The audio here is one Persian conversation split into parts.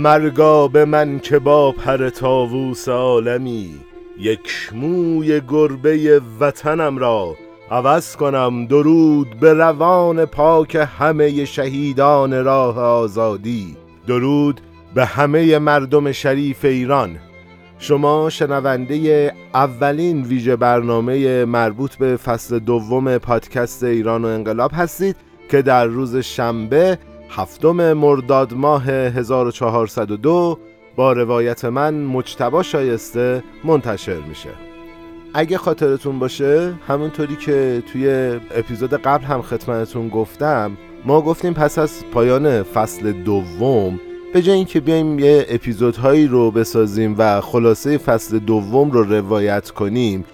مرگا به من که با پر تاووس عالمی یک موی گربه وطنم را عوض کنم درود به روان پاک همه شهیدان راه آزادی. درود به همه مردم شریف ایران. شما شنونده اولین ویژه برنامه مربوط به فصل دوم پادکست ایران و انقلاب هستید که در روز شنبه هفتم مرداد ماه 1402 با روایت من مجتبا شایسته منتشر میشه. اگه خاطرتون باشه همونطوری که توی اپیزود قبل هم خدمتتون گفتم ما گفتیم پس از پایان فصل دوم به جای اینکه بیایم یه اپیزودهایی رو بسازیم و خلاصه فصل دوم رو روایت کنیم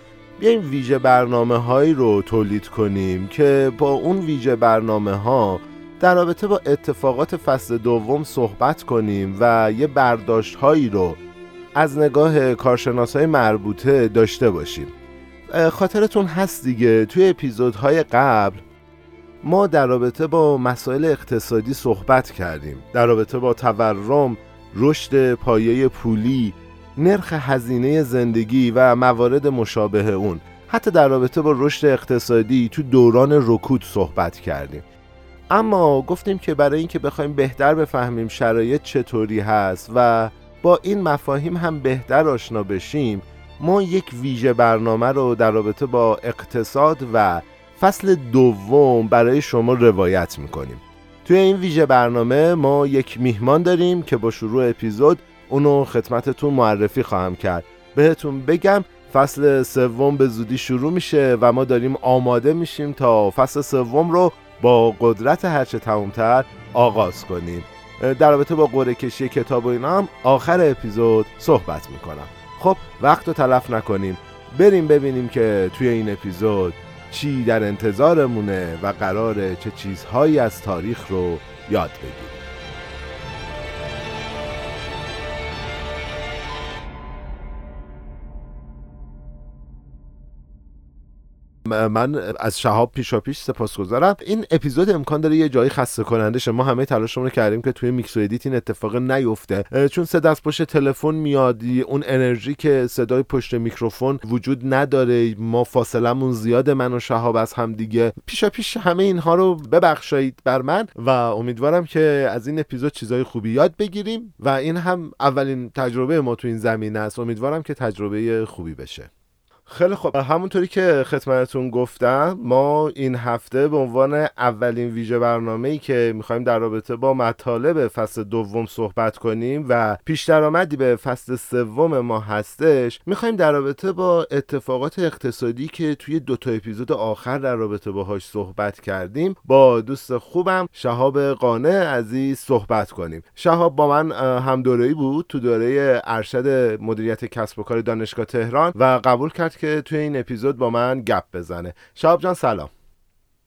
بیایم ویژه برنامه هایی رو تولید کنیم که با اون ویژه برنامه ها در رابطه با اتفاقات فصل دوم صحبت کنیم و یه برداشت هایی رو از نگاه کارشناس های مربوطه داشته باشیم. خاطرتون هست دیگه. توی اپیزودهای قبل ما در رابطه با مسائل اقتصادی صحبت کردیم. در رابطه با تورم رشد پایه پولی نرخ هزینه زندگی و موارد مشابه اون. حتی در رابطه با رشد اقتصادی تو دوران رکود صحبت کردیم. اما گفتیم که برای اینکه بخوایم بهتر بفهمیم شرایط چطوری هست و با این مفاهیم هم بهتر آشنا بشیم ما یک ویژه برنامه رو در رابطه با اقتصاد و فصل دوم برای شما روایت می‌کنیم. توی این ویژه برنامه ما یک میهمان داریم که با شروع اپیزود اونو خدمتتون معرفی خواهم کرد. بهتون بگم فصل سوم به زودی شروع میشه و ما داریم آماده میشیم تا فصل سوم رو با قدرت هرچه تمومتر آغاز کنیم. در رابطه با قره کشی کتاب و اینا آخر اپیزود صحبت می‌کنم. خب وقت رو تلف نکنیم. بریم ببینیم که توی این اپیزود چی در انتظارمونه و قراره چه چیزهایی از تاریخ رو یاد بگیریم. من از شهاب پیشا پیش سپاسگزارم این اپیزود امکان داره یه جایی خسته کننده شه. ما همه تلاشمون رو کردیم که توی میکس و edit این اتفاق نیفته. چون صدا از پشت تلفن میاد اون انرژی که صدای پشت میکروفون وجود نداره ما فاصلمون زیاده من و شهاب از هم دیگه. پیشا پیش همه اینها رو ببخشید بر من و امیدوارم که از این اپیزود چیزای خوبی یاد بگیریم و این هم اولین تجربه ما تو این زمینه است. امیدوارم که تجربه خوبی بشه. خیلی خوب. همونطوری که خدمتتون گفتم ما این هفته به عنوان اولین ویژه برنامه ای که می‌خوایم در رابطه با مطالب فصل دوم صحبت کنیم و پیش درآمدی به فصل سوم ما هستش می‌خوایم در رابطه با اتفاقات اقتصادی که توی دو تا اپیزود آخر در رابطه باهاش صحبت کردیم با دوست خوبم شهاب قانع عزیز صحبت کنیم. شهاب با من هم بود تو دوره ارشد مدیریت کسب و کار دانشگاه تهران و قبول کرد که توی این اپیزود با من گپ بزنه. شهاب جان سلام.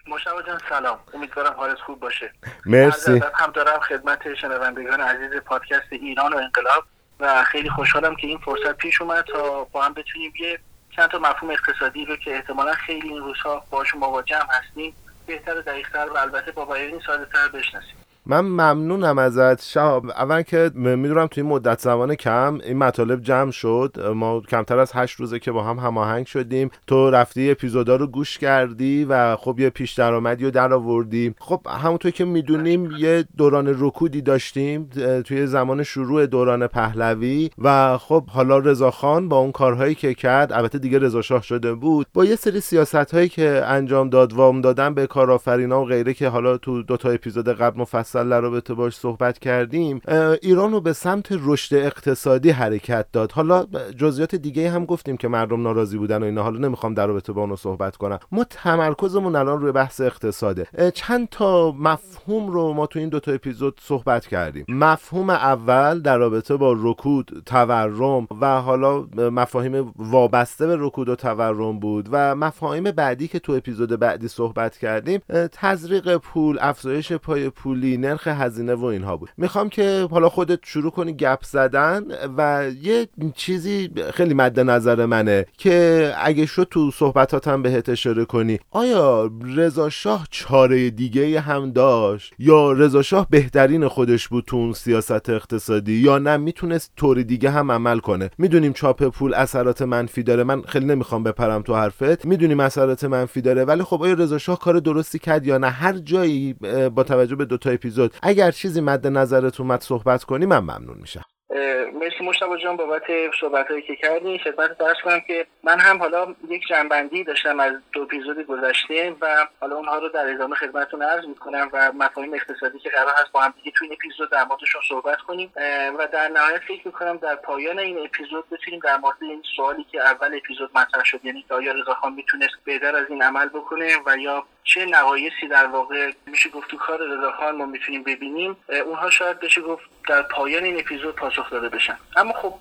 مشتبه جان سلام. امیدوارم حالت خوب باشه. مرسی. هم دارم خدمت شنوندگان عزیز پادکست ایران و انقلاب و خیلی خوشحالم که این فرصت پیش اومد تا با هم بتونیم یه چند تا مفهوم اقتصادی رو که احتمالا خیلی این روزها باشون مواجه هم هستیم بهتر و دقیقتر و البته با بیانی ساده تر بشناسیم. من ممنونم ازت. شهاب اول که می‌دونم توی مدت زمان کم این مطالب جمع شد. ما کمتر از هشت روزه که با هم هماهنگ شدیم. تو رفتی اپیزودا رو گوش کردی و خب یه پیش درآمدی رو در آوردیم خب همونطور که می‌دونیم یه دوران رکودی داشتیم توی زمان شروع دوران پهلوی و خب حالا رضاخان با اون کارهایی که کرد البته دیگه رضا شده بود با یه سری سیاست هایی که انجام داد وام دادن به کارآفرینا و غیره که حالا تو دو تا اپیزود قبل مفصل در رابطه باش صحبت کردیم ایران رو به سمت رشد اقتصادی حرکت داد. حالا جزئیات دیگه هم گفتیم که مردم ناراضی بودن و اینا. حالا نمی‌خوام در رابطه با اونو صحبت کنم. ما تمرکزمون الان روی بحث اقتصاده. چند تا مفهوم رو ما تو این دو تا اپیزود صحبت کردیم. مفهوم اول در رابطه با رکود تورم و حالا مفاهیم وابسته به رکود و تورم بود و مفاهیم بعدی که تو اپیزود بعدی صحبت کردیم تزریق پول افزایش پای پولی نرخ هزینه و اینها بود. می‌خوام که حالا خودت شروع کنی گپ زدن و یه چیزی خیلی مد نظر منه که اگه شد تو صحبتاتم بهت اشاره کنی. آیا رضا شاه چاره دیگه هم داشت؟ یا رضا شاه بهترین خودش بود تو اون سیاست اقتصادی؟ یا نه می‌تونست طور دیگه هم عمل کنه؟ می‌دونیم چاپ پول اثرات منفی داره. من خیلی نمی‌خوام بپرم تو حرفت. می‌دونیم اثرات منفی داره. ولی خب آیا رضا شاه کار درستی کرد یا نه؟ هر جایی با توجه به دو تا اپیزود. اگر چیزی مد نظرت اومد صحبت کنی من ممنون میشم. مرسی مشتبه جان بابت صحبت هایی که کردی. خدمت درس کنم که من هم حالا یک جنبندی داشتم از دو اپیزود گذشته و حالا اونها رو در ادامه خدمتتون عرض می‌کنم و مفاهیم اقتصادی که قرار هست با هم دیگه توی این اپیزود در موردشون صحبت کنیم. و در نهایت فکر می‌کنم در پایان این اپیزود بتونیم در مورد این سوالی که اول اپیزود مطرح شد یعنی که آیا رضاخان می‌تونست بهتر از این عمل بکنه و یا چه نقایصی در واقع میشه گفت تو کار رضاخان ما می‌تونیم ببینیم اونها شاید بشه گفت در پایان این اپیزود پاسخ داده بشن. اما خب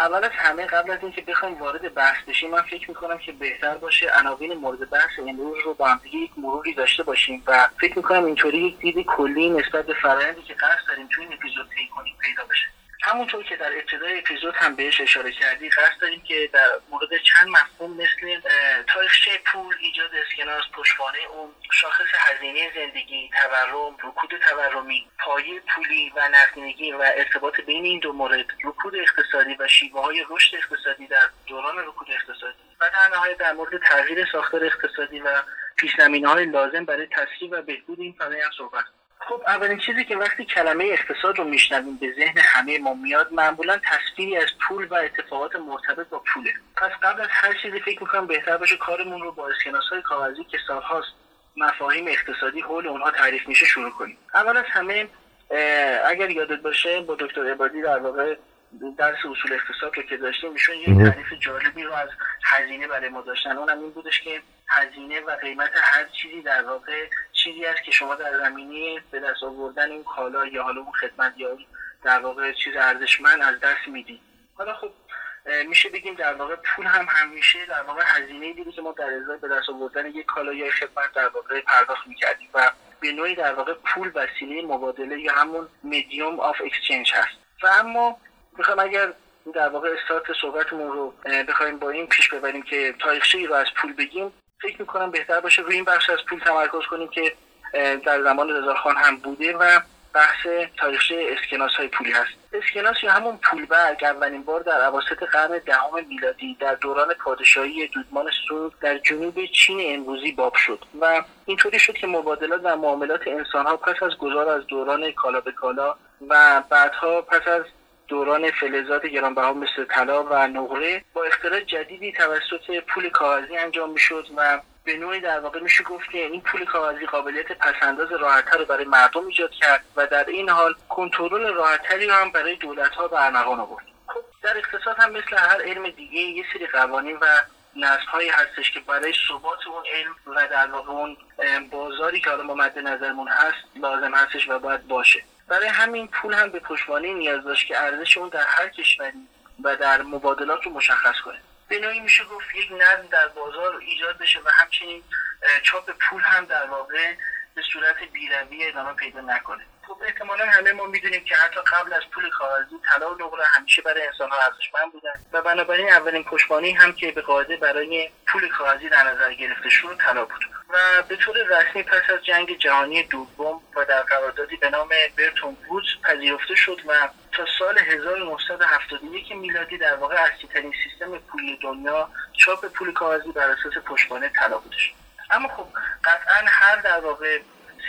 اول از همه قبل از اینکه بخوایم وارد بحث بشیم من فکر می‌کنم که بهتر باشه عناوین مورد بحث امروز رو با هم یک مروری داشته باشیم و فکر می‌کنم اینطوری یک دید کلی نسبت به فرآیندی که قصد داریم تو این اپیزود طی کنیم پیدا بشه. همونطور که در ابتدای اپیزود هم بهش اشاره کردی قصد داریم که در مورد چند مفهوم مثل تاریخچه پول ایجاد اسکناس پشتوانه اون شاخص هزینه زندگی تورم رکود تورمی پایه پولی و نقدینگی و ارتباط بین این دو مورد رکود اقتصادی و شیوه های رشد اقتصادی در دوران رکود اقتصادی. و در نهایت در مورد تغییر ساختار اقتصادی و پیشزمینه های لازم برای تسریع و بهبود این فرآیند صحبت خب اولین چیزی که وقتی کلمه اقتصاد رو میشنویم به ذهن همه ما میاد معمولا تصویری از پول و اتفاقات مرتبط با پوله. پس قبل از هر چیزی فکر می‌کنم بهتر باشه کارمون رو با اسکناس های کاغذی که سالهاست مفاهیم اقتصادی حول اونها تعریف میشه شروع کنیم. اول از همه اگر یادت باشه با دکتر عبادی در واقع درس اصول اقتصاد رو که داشتیم ایشون یه تعریف جالبی رو از هزینه برای ما داشتن. اونم این بودش که هزینه و قیمت هر چیزی در واقع چیزی است که شما در زمینه به دست آوردن این کالا یا حالا اون خدمت یا در واقع چیز ارزشمند از دست می‌دید. حالا خب میشه بگیم در واقع پول هم همیشه در واقع هزینه دیدی که ما در ازای به دست آوردن یک کالا یا خدمت در واقع پرداخت می‌کردیم و به نوعی در واقع پول وسیله مبادله یا همون medium of exchange هست. و اما می‌خوام اگر در واقع استارت صحبتمون رو بخوایم با این پیش ببریم که تاریخچه رو از پول بگیم فکر می‌کنم بهتر باشه روی این بخش از پول تمرکز کنیم که در زمان رضاخان هم بوده و بحث تاریخچه اسکناس های پولی هست. اسکناس یا همون پول برگ اولین بار در اواسط قرن دهم میلادی در دوران پادشاهی دودمان سونگ در جنوب چین امروزی باب شد و اینطوری شد که مبادلات و معاملات انسان ها پس از گذار از دوران کالا به کالا و بعدها پس از دوران فلزات گرانبها مثل طلا و نقره با اختراع جدیدی توسط پول کاغذی انجام می‌شد و به نوعی در واقع میشه گفت که این پول کاغذی قابلیت پسنداز راحتتر رو برای مردم ایجاد کرد و در این حال کنترل راحتتری هم برای دولت ها به ارمغان آورد. خب در اقتصاد هم مثل هر علم دیگه یه سری قوانین و نظم هایی هستش که برای ثبات اون علم و در واقع اون بازاری که حالا ما مد نظرمون هست لازم هستش و باید باشه. برای همین پول هم به پشتوانه نیاز داشت که ارزش اون در هر کشوری و در مبادلات رو مشخص کنه. به نوعی میشه گفت یک نظم در بازار ایجاد بشه و همچنین چاپ پول هم در واقع به صورت بیروی ادامه پیدا نکنه. خب احتمالا همه ما می‌دونیم که حتی قبل از پول کاغذی طلا و نقره همیشه برای انسان ها ارزشمند بودن. و بنابراین اولین پشتوانه هم که به قاعده برای پول کاغذی در نظر گرفته شد طلا بود. و به طور رسمی پس از جنگ جهانی دوم و در قراردادی به نام برتون وودز پذیرفته شد و تا سال 1971 میلادی در واقع اصلی ترین سیستم پولی دنیا چاپ پول کاغذی بر اساس پشتوانه طلا بودش اما خب قطعا هر در واقع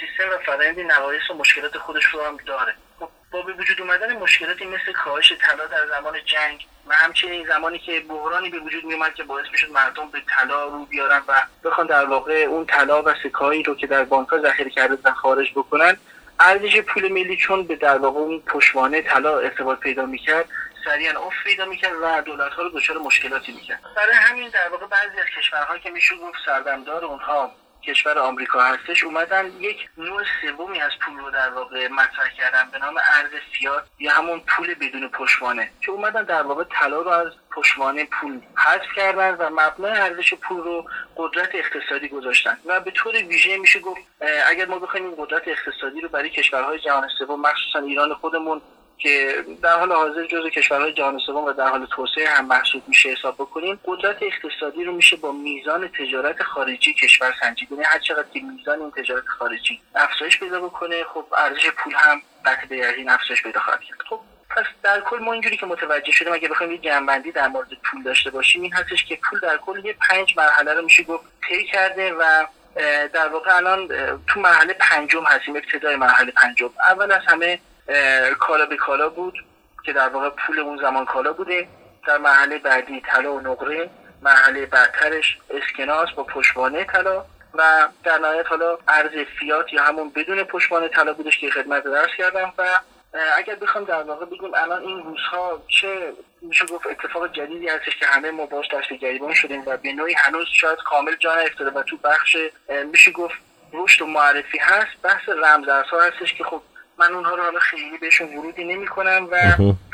سیستم و فرآیندی نقایص و مشکلات خودش رو هم داره. خب با به وجود اومدن مشکلاتی مثل کاهش طلا در زمان جنگ و همچنین زمانی که بحرانی به وجود میومد که باعث می‌شد مردم به طلا رو بیارن و بخوان در واقع اون طلا و سکایی رو که در بانک ذخیره کرده بودن خارج بکنن ارزش پول ملی چون به در واقع اون پشتوانه طلا ارتباط پیدا می‌کرد سریعا افت پیدا می‌کرد و دولت ها رو دچار مشکلاتی می‌کرد. برای همین در واقع بعضی از کشورها که میشه گفت سردمدار اونها کشور آمریکا هستش اومدن یک نوع سومی از پول رو در واقع مطرح کردن به نام ارز فیات یا همون پول بدون پشتوانه که اومدن در واقع طلا رو از پشتوانه پول حذف کردن و مبنای ارزش پول رو قدرت اقتصادی گذاشتن و به طور ویژه میشه گفت اگر ما بخوایم این قدرت اقتصادی رو برای کشورهای جهان سوم مخصوصا ایران خودمون که در حال حاضر جزو کشورهای جهان سوم و در حال توسعه هم محسوب میشه حساب بکنیم قدرت اقتصادی رو میشه با میزان تجارت خارجی کشور سنجید. یعنی هر چقدر که میزان این تجارت خارجی افزایش پیدا بکنه خب ارزش پول هم قطع به یقین افزایش پیدا خواهد کرد. خب پس در کل ما اینجوری که متوجه شدیم اگه بخوایم یه جنبندی در مورد پول داشته باشیم این هستش که پول در کل یه پنج مرحله رو میشه گفت طی کرده و در واقع الان تو مرحله پنجم هستیم ابتدای مرحله پنجم. اول از همه کالا به کالا بود که در واقع پول اون زمان کالا بوده. در مرحله بعدی طلا و نقره مرحله بعدترش اسکناس با پشوانه طلا و در نهایت حالا ارز فیات یا همون بدون پشوانه طلا بودش که خدمت درس کردم و اگر بخوام در واقع بگیم الان این روزها چه میشه گفت اتفاق جدیدی هستش که همه ما باش دست گریبان شدیم و به نوعی هنوز شاید کامل جان افتاده و تو بخش میشه گفت رشد و معرفی هست. بحث رمزارزها هستش که خب من اونها رو حالا خیلی بهشون ورودی نمی کنم و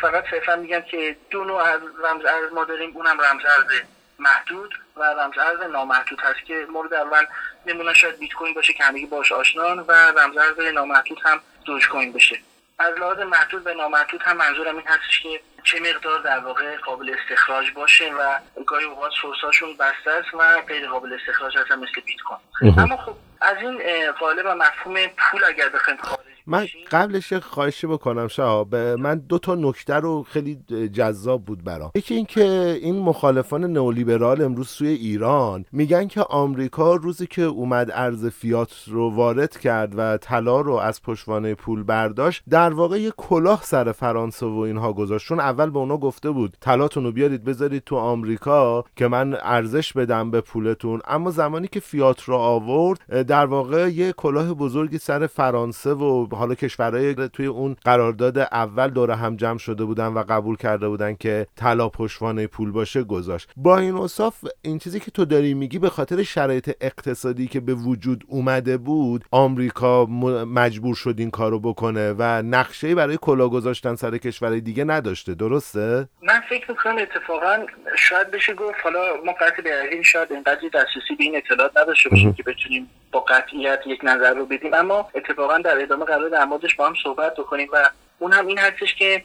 فقط صرفا میگم که دو نوع از رمز ارز ما داریم. اونم رمز ارز محدود و رمز ارز نامحدود هست که مورد اول نمونه شاید بیت کوین باشه که همگی باش آشنان و رمز ارز نامحدود هم دوج کوین باشه از لحاظ محدود و نامحدود هم منظورم این هستش که چه مقدار در واقع قابل استخراج باشه و گاهی اوقات سورساشون بسته است و غیر قابل استخراج هستن مثل بیت کوین. اما خب از این قالب و مفهوم پول اگر بخوایم خارج من قبلش خواهشی بکنم شهاب من دو تا نکته رو خیلی جذاب بود برام. یکی اینکه این مخالفان نئولیبرال امروز توی ایران میگن که آمریکا روزی که اومد ارز فیات رو وارد کرد و طلا رو از پشتوانه پول برداشت در واقع یه کلاه سر فرانسه و اینها گذاشت. چون اول به اونا گفته بود طلاتون رو بیارید بذارید تو آمریکا که من ارزش بدم به پولتون. اما زمانی که فیات رو آورد در واقع یه کلاه بزرگی سر فرانسه و حالا کشورهای توی اون قرارداد اول دور هم جمع شده بودن و قبول کرده بودن که طلا پشتوانه پول باشه گذاشت. با این اصاف این چیزی که تو داری میگی به خاطر شرایط اقتصادی که به وجود اومده بود آمریکا مجبور شد این کارو بکنه و نقشه برای کلا گذاشتن سر کشورهای دیگه نداشته. درسته؟ من فکر می‌کنم اتفاقا شاید بشه گفت حالا ما قطع به شاید اینقدر دسترسی به این اطلاعات نداشته باشیم که بتونیم با قطعیت یک نظر رو بدیم. اما اتفاقا در ادامه قرار در موردش با هم صحبت بکنیم و اون هم این هستش که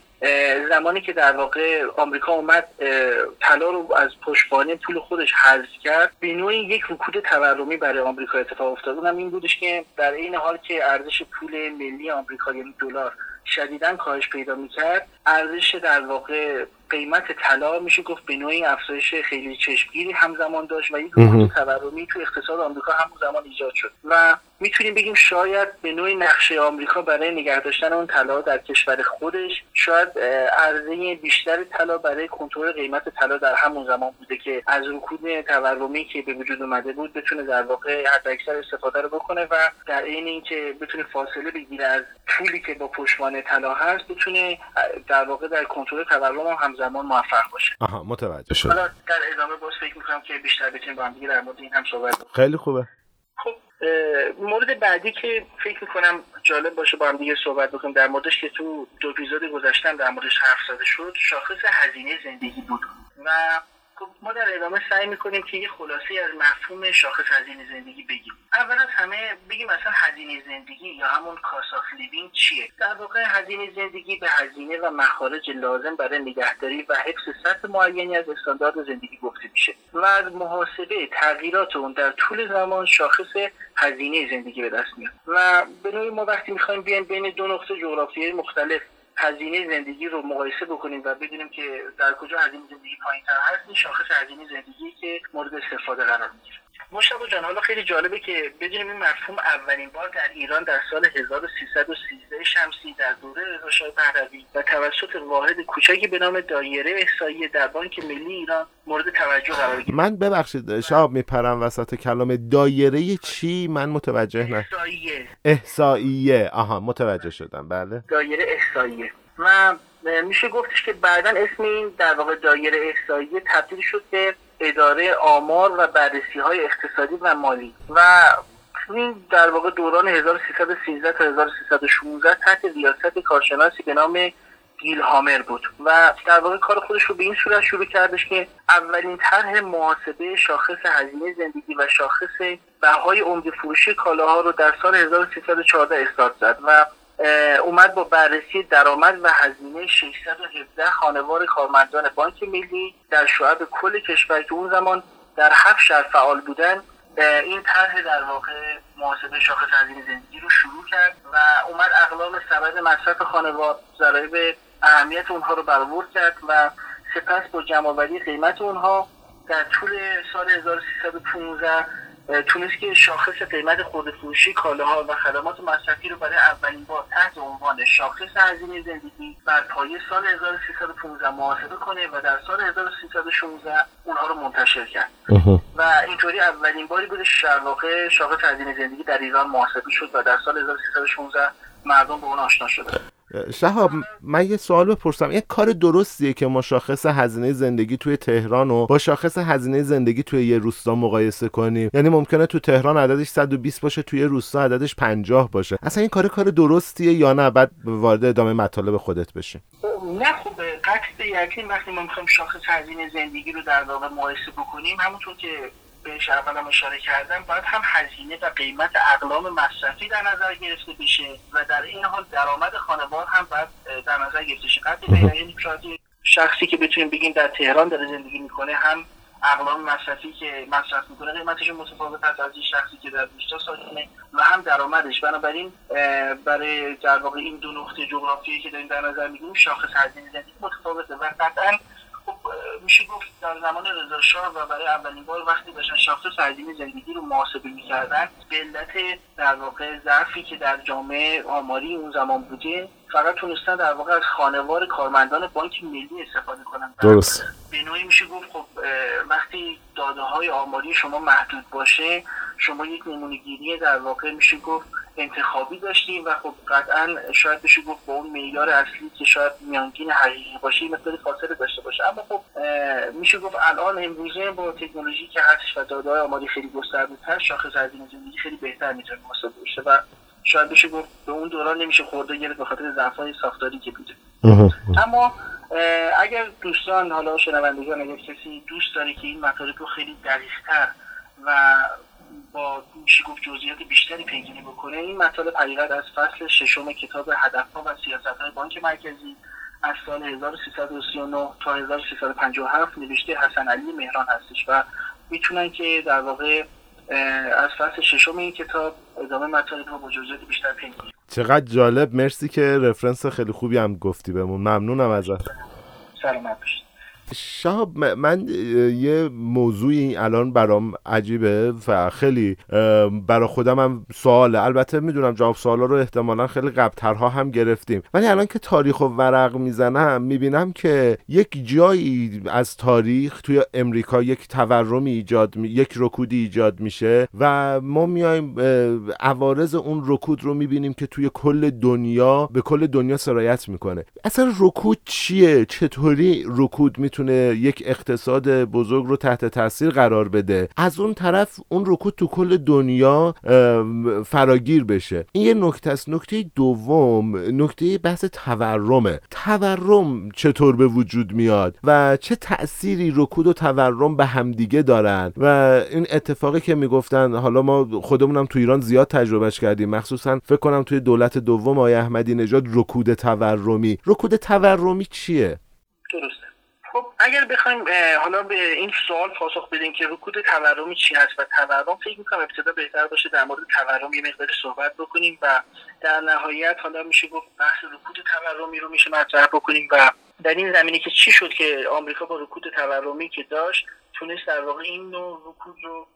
زمانی که در واقع آمریکا اومد طلا رو از پشتوانه پول خودش حذف کرد به نوعی یک رکود تورمی برای آمریکا اتفاق افتاد. اونم این بودش که در این حال که ارزش پول ملی آمریکا یعنی دلار شدیدا کاهش پیدا می‌کرد ارزش در واقع قیمت طلا میشه گفت به نوعی افزایش خیلی چشمگیری همزمان داشت و یک رکود تورمی تو اقتصاد آمریکا همون زمان ایجاد شد. و می‌تونیم بگیم شاید به نوعی نقشه آمریکا برای نگه داشتن اون طلا در کشور خودش شاید عرضه بیشتر طلا برای کنترل قیمت طلا در همون زمان بوده که از رکود تورمی که به وجود اومده بود بتونه در واقع حداکثر استفاده رو بکنه و در عین اینکه بتونه فاصله بگیره از پولی که با پشتوانه طلا هست بتونه در واقع در کنترل تورم هم همزمان موفق باشه. آها متوجه شد. حالا در ادامه باز فکر می‌کنم که بیشتر بتونیم با هم در مورد این هم صحبت خیلی خوبه. خب مورد بعدی که فکر می‌کنم جالب باشه با هم دیگه صحبت بکنیم در موردش که تو دو اپیزود گذاشتم در موردش حرف زده شد شاخص هزینه زندگی بود. و ما در ادامه سعی می‌کنیم که یه خلاصه‌ای از مفهوم شاخص هزینه زندگی بگیم. اول از همه بگیم اصلا هزینه زندگی یا همون cost of living چیه؟ در واقع هزینه زندگی به هزینه و مخارج لازم برای نگهداری و حفظ سطح معینی از استاندارد زندگی گفته میشه و از محاسبه تغییرات اون در طول زمان شاخص هزینه زندگی به دست میاد. و به نوعی ما وقتی می‌خوایم بیایم بین دو نقطه جغرافیایی مختلف هزینه زندگی رو مقایسه بکنیم و بدونیم که در کجا هزینه زندگی پایین تر هست این شاخص هزینه زندگی که مورد استفاده قرار می‌گیره. مشتبه جان حالا خیلی جالبه که بدونیم این مفهوم اولین بار در ایران در سال 1313 شمسی در دوره رضا شاه پهلوی و توسط واحد کوچکی به نام دایره احصایی در بانک ملی ایران مورد توجه قرار گرفت. من ببخشید شاب میپرم وسط کلام دایره چی؟ من متوجه نه. احصاییه احصاییه آها متوجه شدم. بله. دایره احصاییه و میشه گفتش که بعدا اسم این در واقع دایره احصاییه تبدیل شد به اداره آمار و بررسی های اقتصادی و مالی. و این در واقع دوران 1313 تا 1316 تحت ریاست کارشناسی به نام گیل هامر بود. و در واقع کار خودش رو به این صورت شروع کردش که اولین طرح محاسبه شاخص هزینه زندگی و شاخص بهای عمده فروشی کالاها رو در سال 1314 استارت زد. و اومد با بررسی درآمد و هزینه 617 خانوار کارمندان بانک ملی در شعب کل کشور که اون زمان در هفت شهر فعال بودن این طرح در واقع محاسبه شاخص هزینه زندگی رو شروع کرد و اومد اقلام سبد مصرف خانوار ضرایب اهمیت اونها رو برآورد کرد و سپس با جمعآوری قیمت اونها در طول سال 1315 تونست که شاخص قیمت خود فروشی کالاها و خدمات مصرفی رو برای اولین بار تحت عنوان شاخص هزینه زندگی بر پایه سال 1315 محاسبه کنه و در سال 1316 اونها رو منتشر کرد. و اینطوری اولین باری بود در واقع شاخص هزینه زندگی در ایران محاسبه شد و در سال 1316 مردم به اون آشنا شده شهاب من یه سوال بپرسم. این کار درستیه که ما شاخص هزینه زندگی توی تهران رو با شاخص هزینه زندگی توی یه روستا مقایسه کنیم؟ یعنی ممکنه تو تهران عددش 120 باشه توی روستا عددش 50 باشه. اصلا این کار کار درستیه یا نه؟ بعد وارد ادامه مطالب خودت بشیم. نه خب قطع یقین وقتی ما می‌خوایم شاخص هزینه زندگی رو در واقع مقایسه بکنیم همونطور که بهش اولم اشاره کردم باید هم هزینه و قیمت اقلام مصرفی در نظر گرفته بشه و در این حال درآمد خانوار هم باید در نظر گرفته شه یعنی شخصی که بتونیم بگیم در تهران داره زندگی می‌کنه هم اقلام مصرفی که مصرف می‌کنه قیمتش متفاوت از از شخصی که در روستا ساکنه و هم درآمدش. بنابراین برای در واقع این دو نقطه جغرافیایی که داریم در نظر می‌گیریم شاخص هزینه زندگی متفاوته و قطعا میشه گفت در زمان رضا شاه و برای اولین بار وقتی داشتن شاخص هزینه زندگی رو محاسبه می‌کردن به علت در واقع ظرفی که در جامعه آماری اون زمان بوده فقط تونستن در واقع از خانوار کارمندان بانک ملی استفاده کنن. درست. به نوعی میشه گفت خب وقتی داده های آماری شما محدود باشه شما یک نمونگیری در واقع میشه گفت انتخابی داشتیم و خب قطعا شاید بشه گفت با اون معیار اصلی که شاید میانگین حقیقی باشه مقدار فاصله داشته باشه. اما خب میشه گفت الان امروزه با تکنولوژی که هستش و داده های آماری خیلی گسترده‌تر شاخص هزینه زندگی خیلی بهتر می‌تونه محاسبه بشه و شاید بشه گفت به اون دوران نمیشه خورده گرفت به خاطر ضعف‌های ساختاری که بوده. اما اگر دوستان حالا شنوندگان اگر کسی دوست داره که این مطالب رو خیلی دقیقتر و با میشه گفت جزئیات بیشتری پیگیری بکنه این مطالب حقیقت از فصل ششم کتاب هدفها و سیاستهای بانک مرکزی از سال 1339 تا 1357 نوشته حسن علی مهران هستش و می‌تونن که در واقع از فصل ششم این کتاب ادامه مطالب رو با جزئیات بیشتر پیگیری چقدر جالب. مرسی که رفرنس خیلی خوبی هم گفتی بهمون. ممنونم ازت. سلامت باشید. شهاب من یه موضوعی الان برام عجیبه و خیلی برا خودم هم سواله. البته می‌دونم جواب سوالا رو احتمالا خیلی قبلترها هم گرفتیم. ولی الان که تاریخ و ورق می‌زنم می‌بینم که یک جایی از تاریخ توی امریکا یک تورمی ایجاد می... یک رکودی ایجاد میشه و ما میایم عوارض اون رکود رو می‌بینیم که توی کل دنیا به کل دنیا سرایت می‌کنه. اصلا رکود چیه؟ چطوری رکود می‌تونه می‌تونه یک اقتصاد بزرگ رو تحت تاثیر قرار بده. از اون طرف اون رکود تو کل دنیا فراگیر بشه. این یه نکته است. نکته دوم نکته بحث تورمه. تورم چطور به وجود میاد و چه تأثیری رکود و تورم به همدیگه دارن؟ و این اتفاقی که می‌گفتن حالا ما خودمونم تو ایران زیاد تجربهش کردیم. مخصوصا فکر کنم توی دولت دوم آقای احمدی نژاد رکود تورمی. رکود تورمی چیه؟ درسته. خب اگر بخوایم حالا به این سوال پاسخ بدیم که رکود تورمی چی هست و تورم فکر می‌کنم ابتدا بهتر باشه در مورد تورم یه مقدار صحبت بکنیم و در نهایت حالا میشه گفت بحث رکود تورمی رو میشه مطرح بکنیم و در این زمینه که چی شد که آمریکا با رکود تورمی که داشت تونست در واقع این نوع رکود رو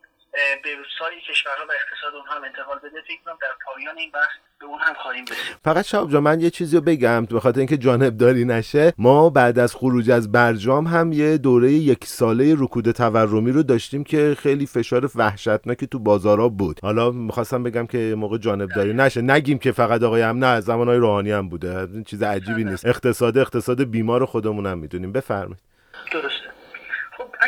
به سایر کشورها و اقتصاد اونها هم انتقال بده فکر کنم در پایان این بحث به اون هم خواهیم رسید. فقط شاب جان من یه چیزی رو بگم به خاطر اینکه جانبداری نشه. ما بعد از خروج از برجام هم یه دوره یک ساله رکود تورمی رو داشتیم که خیلی فشار وحشتناکی تو بازارا بود. حالا می‌خواستم بگم که موقع جانبداری نشه. نگیم که فقط آقای هم نه زمانهای روحانی هم بوده. این چیز عجیبی نیست. اقتصاد اقتصاد بیمار خودمون هم می‌دونیم. بفرمایید. درسته خب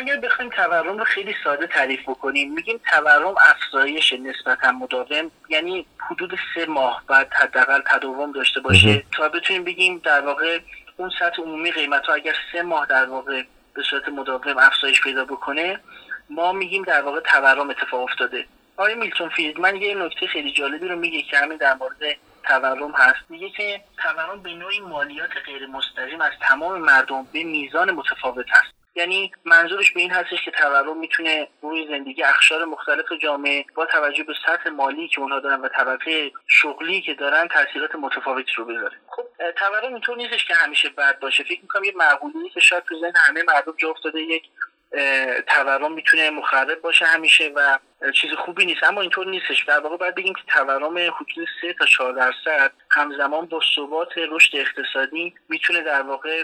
اگر بخوایم تورم رو خیلی ساده تعریف بکنیم میگیم تورم افزایش نسبتا مداوم یعنی حدود سه ماه بعد حداقل تداوم داشته باشه. تا بتونیم بگیم در واقع اون سطح عمومی قیمت ها اگر سه ماه در واقع به صورت مداوم افزایش پیدا بکنه ما میگیم در واقع تورم اتفاق افتاده. آقای میلتون فریدمن یه نکته خیلی جالبی رو میگه که همین در مورد تورم هست. میگه که تورم به نوعی مالیات غیر مستقیم از تمام مردم به میزان متفاوت هست. یعنی منظورش به این هستش که تورم می‌تونه روی زندگی اخشار مختلف جامعه با توجه به سطح مالی که اونها دارن و طبقه شغلی که دارن تاثیرات متفاوتی رو بذاره. خب تورم اینطور نیستش که همیشه بد باشه. فکر می‌کنم یه معقولی که شاید تو ذهن همه مردم جا افتاده یک تورم می‌تونه مخرب باشه همیشه و چیز خوبی نیست. اما اینطور نیستش. در واقع باید بگیم که تورم حدود 3 تا 4 درصد همزمان با ثبات رشد اقتصادی می‌تونه در واقع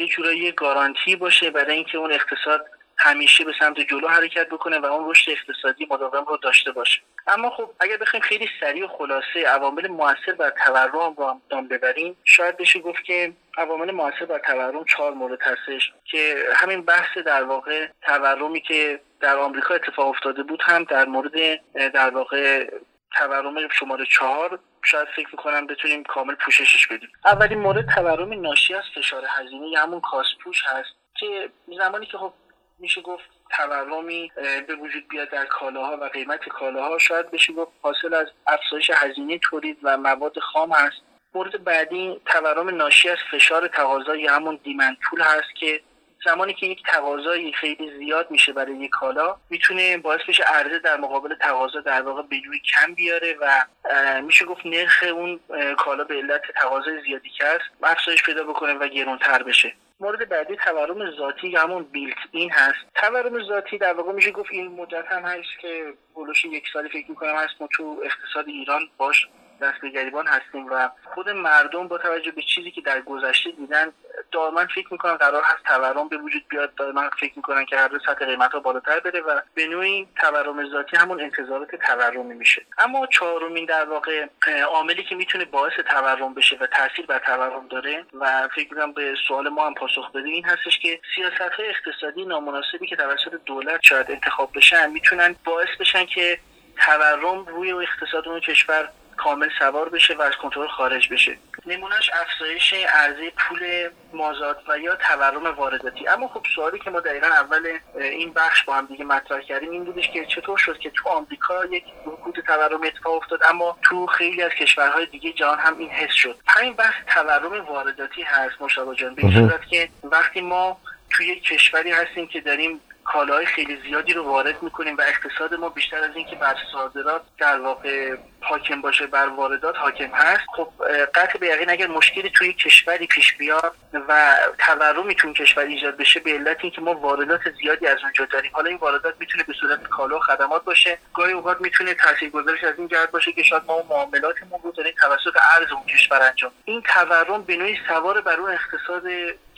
یه جورایی گارانتی باشه برای اینکه اون اقتصاد همیشه به سمت جلو حرکت بکنه و اون رشد اقتصادی مداوم رو داشته باشه. اما خب اگر بخوایم خیلی سریع و خلاصه عوامل موثر بر تورم رو نام ببریم شاید بشه گفت که عوامل موثر بر تورم چهار مورد هستش که همین بحث در واقع تورمی که در آمریکا اتفاق افتاده بود هم در مورد در واقع تورم شماره چهار شاید فکر می‌کنم بتونیم کامل پوششش بدیم. اولین مورد تورم ناشی از فشار هزینه یا همون کاسپوش هست که زمانی که خب میشه گفت تورمی به وجود بیاد در کالاها و قیمت کالاها شاید بشه گفت حاصل از افزایش هزینه تولید و مواد خام هست. مورد بعدی تورم ناشی از فشار تقاضا یا همون دیمند پول هست که زمانی که یک تقاضایی خیلی زیاد میشه برای یک کالا می‌تونه باعث بشه عرضه در مقابل تقاضا در واقع به کم بیاره و میشه گفت نرخ اون کالا به علت تقاضای زیادی که هست افزایش پیدا بکنه و گرونتر بشه. مورد بعدی تورم ذاتی همون بیلت این هست. تورم ذاتی در واقع میشه گفت این مدت هم هست که بلوش یک سالی فکر می‌کنم هست ما تو اقتصاد ایران باش دست به گریبان هستیم و خود مردم با توجه به چیزی که در گذشته دیدن دائما فکر می‌کنن قرار هست تورم به وجود بیاد. دائما فکر می‌کنن که هر روز سطح قیمت ها بالاتر بره و به نوعی تورم ذاتی همون انتظارات تورمی میشه. اما چهارمین در واقع عاملی که می‌تونه باعث تورم بشه و تاثیر بر تورم داره و فکر می‌کنم به سوال ما هم پاسخ بده این هستش که سیاست های اقتصادی نامناسبی که توسط دولت شاید انتخاب بشن می‌تونن باعث بشن که تورم روی اقتصاد اون کشور کامل سوار بشه و از کنترل خارج بشه. نمونهش افزایش عرضه پول مازاد و یا تورم وارداتی. اما خب سوالی که ما دقیقا اول این بخش با هم دیگه مطرح کردیم این بودش که چطور شد که تو آمریکا یک رکود تورم اتفاق افتاد اما تو خیلی از کشورهای دیگه جهان هم این حس شد. همین بحث تورم وارداتی هست مشابه جان. به صورت که وقتی ما توی یک کشوری هستیم که داریم کالاهای خیلی زیادی رو وارد می‌کنیم و اقتصاد ما بیشتر از اینکه بر صادرات در واقع حاکم باشه بر واردات حاکم هست. خب قطع به یقین اگر مشکلی توی کشوری پیش بیاد و تورمی توی کشور ایجاد بشه به علت اینکه ما واردات زیادی از اونجا داریم. حالا این واردات می‌تونه به صورت کالا و خدمات باشه. گاهی اوقات می‌تونه تاثیرگذارش از این جهت باشه که شاید ما معاملاتمون رو داریم توسط ارز اون کشور انجام این تورم به نوعی سوار بر اون اقتصاد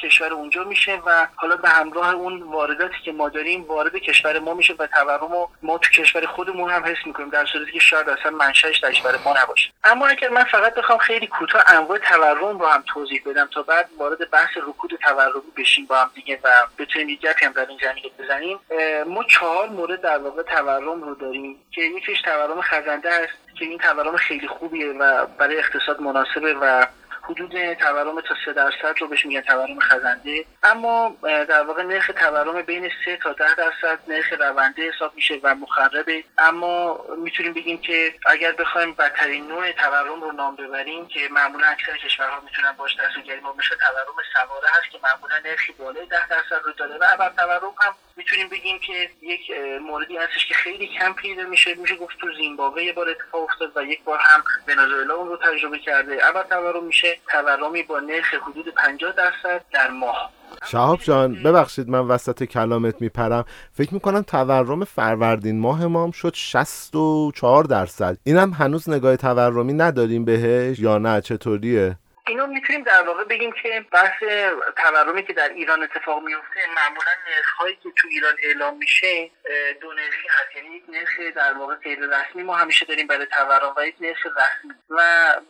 کشور اونجا میشه و حالا به همراه اون وارداتی که ما داریم وارد کشور ما میشه و تورم ما تو کشور خودمون هم حس می‌کنیم در صورتی که شاید اصلا منشأش در کشور ما نباشه. اما اگر من فقط بخوام خیلی کوتاه انواع تورم رو هم توضیح بدم تا بعد وارد بحث رکود تورمی بشیم با هم دیگه و بتونیم یه هم در این زمینه بزنیم ما چهار مورد در واقع تورم رو داریم که یکیش تورم خزنده است که این تورم خیلی خوبیه و برای اقتصاد مناسبه و حدود تورم تا 3 درصد رو بهش میگن تورم خزنده. اما در واقع نرخ تورم بین 3 تا 10 درصد نرخ رونده حساب میشه و مخربه. اما می‌تونیم بگیم که اگر بخوایم بدترین نوع تورم رو نام ببریم که معمولا اکثر کشورها می‌تونن باش دست و گریبان بشه تورم سواره هست که معمولا نرخی بالای 10 درصد رو داره. و ابر تورم هم می‌تونیم بگیم که یک موردی هستش که خیلی کم پیدا میشه. میشه گفت تو زیمبابوه یه بار اتفاق افتاد و یک بار هم ونزوئلا اون رو تجربه کرده. اول تورم میشه تورمی با نرخ حدود 50 درصد در ماه. شهاب جان ببخشید من وسط کلامت میپرم. فکر می‌کنم تورم فروردین ماه ما هم شد 64 درصد. اینم هنوز نگاه تورمی نداریم بهش یا نه؟ چطوریه؟ اینو می‌تونیم در واقع بگیم که بحث تورمی که در ایران اتفاق میفته معمولا هایی که تو ایران اعلام میشه دو نرخی هست. یعنی یک نرخ در واقع غیر رسمی ما همیشه داریم برای تورم و یک نرخ رسمی. و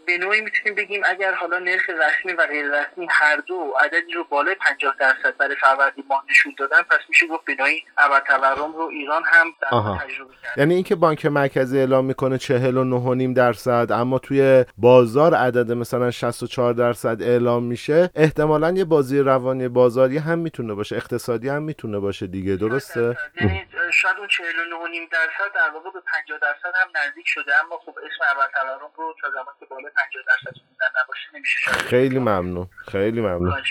به نوعی می‌تونیم بگیم اگر حالا نرخ رسمی و غیر رسمی هر دو عددی رو بالای 50 درصد برای فروردین ماه نشون دادن پس میشه گفت به نوعی تورم رو ایران هم در تجربه کرد. یعنی اینکه بانک مرکزی اعلام می‌کنه 49.5 درصد اما توی بازار عدد مثلا 64 درصد اعلام میشه احتمالا یه بازی روانی بازاری هم می‌تونه باشه اقتصادی هم می‌تونه باشه دیگه درسته؟ یعنی شاید اون 49.5 درصد در واقع به 50 درصد هم نزدیک شده اما خب اسم اول تورم رو تا زمانی که بالا 50 درصد نباشه نمیشه خیلی ممنون خیلی ممنون.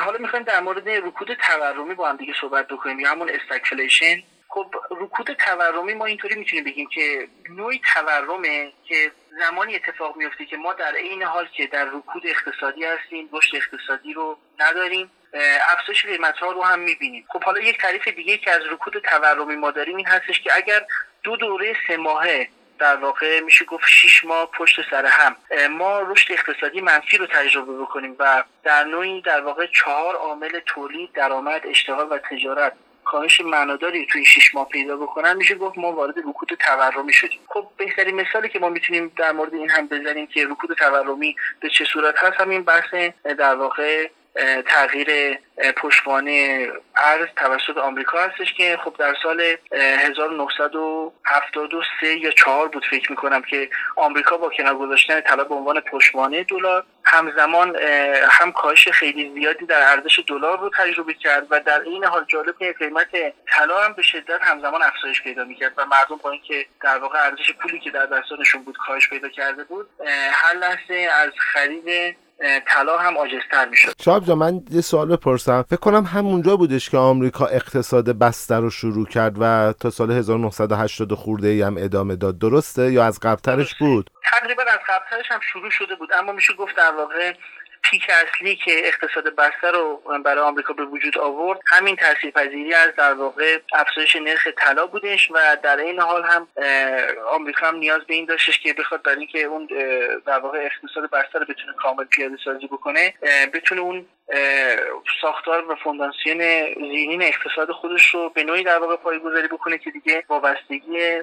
حالا می‌خوایم در مورد رکود تورمی با هم دیگه صحبت بکنیم یا همون استاکفلیشن خب رکود تورمی ما اینطوری می‌تونیم بگیم که نوعی تورمه که زمانی اتفاق میفته که ما در عین حال که در رکود اقتصادی هستیم رشد اقتصادی رو نداریم افزایش قیمت ها رو هم می‌بینیم. خب حالا یک تعریف دیگه که از رکود تورمی ما داریم این هستش که اگر دو دوره سه ماهه در واقع میشه گفت شیش ماه پشت سر هم ما رشد اقتصادی منفی رو تجربه بکنیم و در نوعی در واقع چهار عامل تولید درآمد اشتغال و تجارت کاهش معناداری توی شش ماه پیدا بکنن میشه گفت ما وارد رکود تورمی شدیم. خب بهترین مثالی که ما می‌تونیم در مورد این هم بزنیم که رکود تورمی به چه صورت هست همین بحث در واقع تغییر پشتوانه ارز توسط آمریکا هستش که خب در سال 1973 یا 4 بود فکر می‌کنم که آمریکا با کنار گذاشتن طلا به عنوان پشتوانه دلار همزمان هم کاهش خیلی زیادی در ارزش دلار رو تجربه کرد و در این حال جالب که قیمت طلا هم به شدت همزمان افزایش پیدا می‌کرد و مردم با اینکه در واقع ارزش پولی که در دستانشون بود کاهش پیدا کرده بود هر لحظه از خرید طلا هم عاجزتر می‌شد. شاب جا من یه سوال بپرسم. فکر کنم همونجا بودش که آمریکا اقتصاد بسته رو شروع کرد و تا سال 1980 خورده ای هم ادامه داد. درسته؟ یا از قبلترش بود؟ تقریبا از قبلترش هم شروع شده بود اما میشه گفت در واقع پیک اصلی که اقتصاد بسته رو برای آمریکا به وجود آورد همین تاثیرپذیری از در واقع افزایش نرخ طلا بودش و در این حال هم آمریکا هم نیاز به این داشتش که بخواد برای اینکه اون در واقع اقتصاد بسته رو بتونه کامل پیاده سازی بکنه بتونه اون ساختار و فونداسیون زیرین اقتصاد خودش رو به نوعی در واقع پایگذاری بکنه که دیگه وابستگی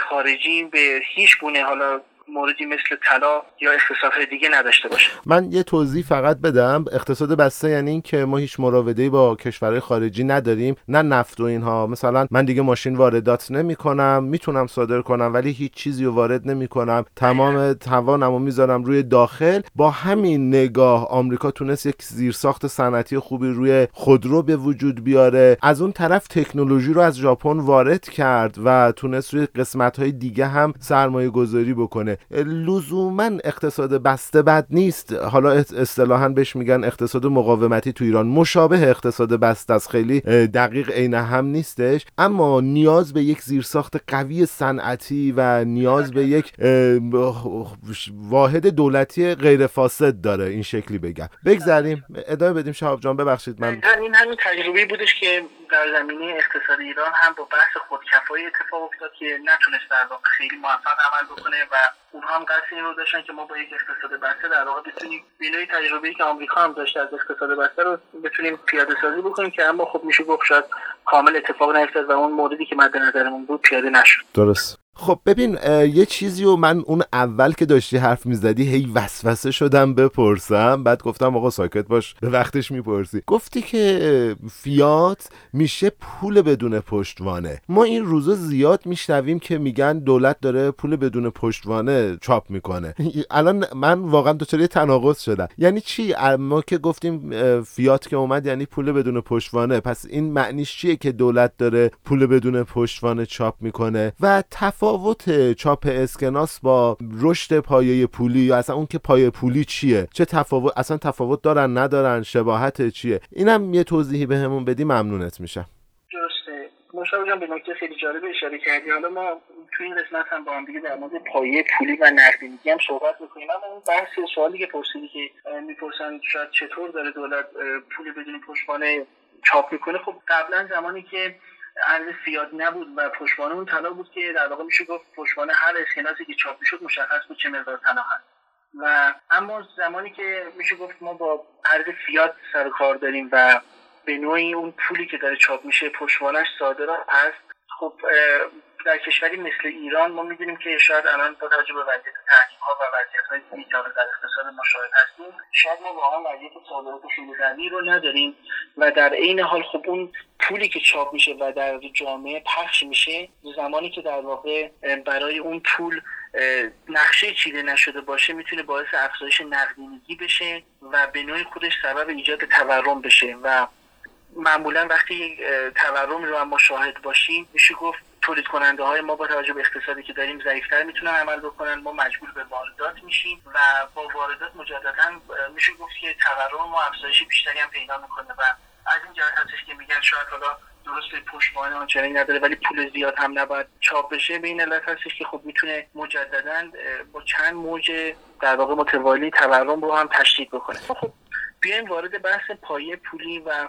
خارجی به هیچ گونه حالا موردی مثل طلا یا اقتصاد دیگه نداشته باشه. من یه توضیح فقط بدم. اقتصاد بسته یعنی این که ما هیچ مراوده‌ای با کشورهای خارجی نداریم. نه نفت و اینها. مثلا من دیگه ماشین واردات نمی کنم می‌تونم صادر کنم ولی هیچ چیزی رو وارد نمی کنم تمام توانمو می‌ذارم روی داخل. با همین نگاه آمریکا تونست یک زیرساخت صنعتی خوبی روی خودرو به وجود بیاره. از اون طرف تکنولوژی رو از ژاپن وارد کرد و تونست روی قسمت های دیگه هم سرمایه گذاری بکنه. لزوما اقتصاد بسته بد نیست. حالا اصطلاحا بهش میگن اقتصاد مقاومتی تو ایران. مشابه اقتصاد بسته است. خیلی دقیق عین هم نیستش. اما نیاز به یک زیرساخت قوی صنعتی و نیاز به یک واحد دولتی غیر فاسد داره این شکلی بگم. بگذریم. ادامه بدیم. شهاب جان ببخشید من این همین تجربه بودش که در زمینه اقتصاد ایران هم با بحث خودکفایی اتفاق افتاد که نتونست در واقع خیلی موفق عمل بکنه و اونها هم قصد این رو داشتن که ما با یک اقتصاد بسته در واقع بتونیم بینوی تجربه که آمریکا هم داشته از اقتصاد بسته رو بتونیم پیاده سازی بکنیم که اما خب میشه گفت شاید کامل اتفاق نیفتاد و اون موردی که مد نظرمون بود پیاده نشد. درست. خب ببین یه چیزی و من اون اول که داشتی حرف می‌زدی هی وسوسه شدم بپرسم. بعد گفتم آقا ساکت باش به وقتش می‌پرسی. گفتی که فیات میشه پول بدون پشتوانه. ما این روزا زیاد میشنویم که میگن دولت داره پول بدون پشتوانه چاپ می‌کنه. الان من واقعا دچار تناقض شدم. یعنی چی؟ ما که گفتیم فیات که اومد یعنی پول بدون پشتوانه. پس این معنیش چیه که دولت داره پول بدون پشتوانه چاپ می‌کنه؟ و تفاوت چاپ اسکناس با رشد پایه پولی یا اصلا اون که پایه پولی چیه؟ چه تفاوت اصلا تفاوت دارن ندارن؟ شباهت چیه؟ اینم یه توضیحی بهمون بدی ممنونت میشم. درسته. مشاور جان به نکته خیلی جالب اشاره کردی. حالا ما تو این قسمت هم با هم دیگه در مورد پایه پولی و نقدینگی هم صحبت می‌کنیم. اما اون بحث سوالی که پرسیدی که می‌پرسن شاید چطور داره دولت پول بدون پشتوانه چاپ می‌کنه. خب قبلا زمانی که ارز فیات نبود و پشتوانه اون طلا بود که در واقع میشه گفت پشتوانه هر اسکناسی که چاپ می‌شد مشخص بود چه مقدار طلا هست. و اما زمانی که میشه گفت ما با ارز فیات سر کار داریم و به نوعی اون پولی که داره چاپ میشه پشتوانش صادرات هست خب در کشوری مثل ایران ما می‌دونیم که شاید الان با توجه به وضعیت تحریم ها و وضعیت های دیجیتال در اقتصاد ما شاهد هستیم. شاید ما واقعا وضعیت صادرات خیلی قوی رو نداریم و در عین حال خب اون پولی که چاپ میشه و در جامعه پخش میشه زمانی که در واقع برای اون پول نقشه چیده نشده باشه می‌تونه باعث افزایش نقدینگی بشه و به نوعی خودش سبب ایجاد تورم بشه و معمولا وقتی تورم رو هم مشاهد باشیم میشه گفت تولید کننده های ما با توجه به اقتصادی که داریم ضعیفتر می‌تونن عمل بکنن. ما مجبور به واردات میشیم و با واردات مجددا میشه گفت که تورم و افزایش بیشتری هم پیدا می‌کنه و از این جهت هستش که میگن شاید حالا درست پشتوانه آنچنانی نداره ولی پول زیاد هم نباید چاپ بشه. به این علت هستش که خب می‌تونه مجددا با چند موج در واقع متوالی تورم رو هم تشدید بکنه. خب بیایم وارد بحث پایه پولی و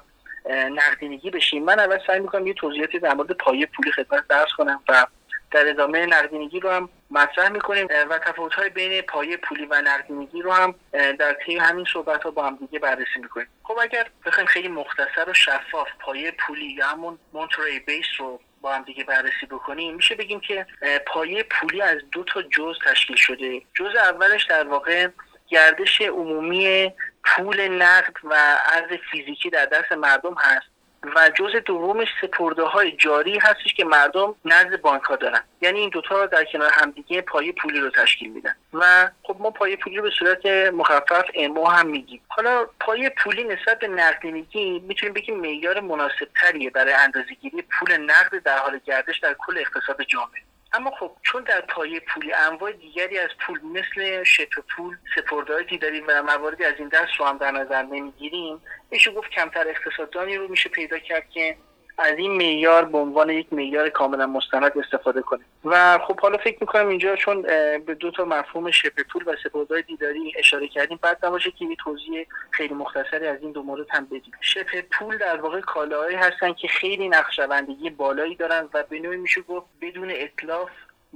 نقدینگی بشیم. من اول سعی می‌کنم یه توضیحاتی در مورد پایه پولی خدمت درس کنم و در ادامه نقدینگی رو هم مطرح می‌کنیم و تفاوت های بین پایه پولی و نقدینگی رو هم در طی همین صحبت ها با هم دیگه بررسی می‌کنیم. خب اگر بخوایم خیلی مختصر و شفاف پایه پولی یا همون مونتری بیس رو با هم دیگه بررسی بکنیم میشه بگیم که پایه پولی از دو تا جز تشکیل شده. جز اولش در واقع گردش عمومی پول نقد و ارز فیزیکی در دست مردم هست و جزء دومش سپرده های جاری هستش که مردم نزد بانک ها دارن. یعنی این دوتا در کنار همدیگه پایه پولی رو تشکیل میدن. و خب ما پایه پولی رو به صورت مخفف امو هم میگیم. حالا پایه پولی نسبت به نقدینگی می‌تونیم بگیم معیار مناسب تریه برای اندازهگیری پول نقد در حال گردش در کل اقتصاد جامعه. اما خب چون در پایه پولی انواع دیگری از پول مثل شپ پول سپردهای دیداری و مواردی از این دست رو هم در نظر نمی‌گیریم میشه گفت کمتر اقتصاددانی رو میشه پیدا کرد که از این معیار به عنوان یک معیار کاملا مستند استفاده کنیم. و خب حالا فکر می‌کنم اینجا چون به دو تا مفهوم شبه پول و سپردهای دیداری اشاره کردیم بعد نباشه که یه توضیح خیلی مختصری از این دو مورد هم بدیم. شبه پول در واقع کالاهایی هستن که خیلی نقشبندگی بالایی دارن و به نوعی میشه گفت بدون اطلاف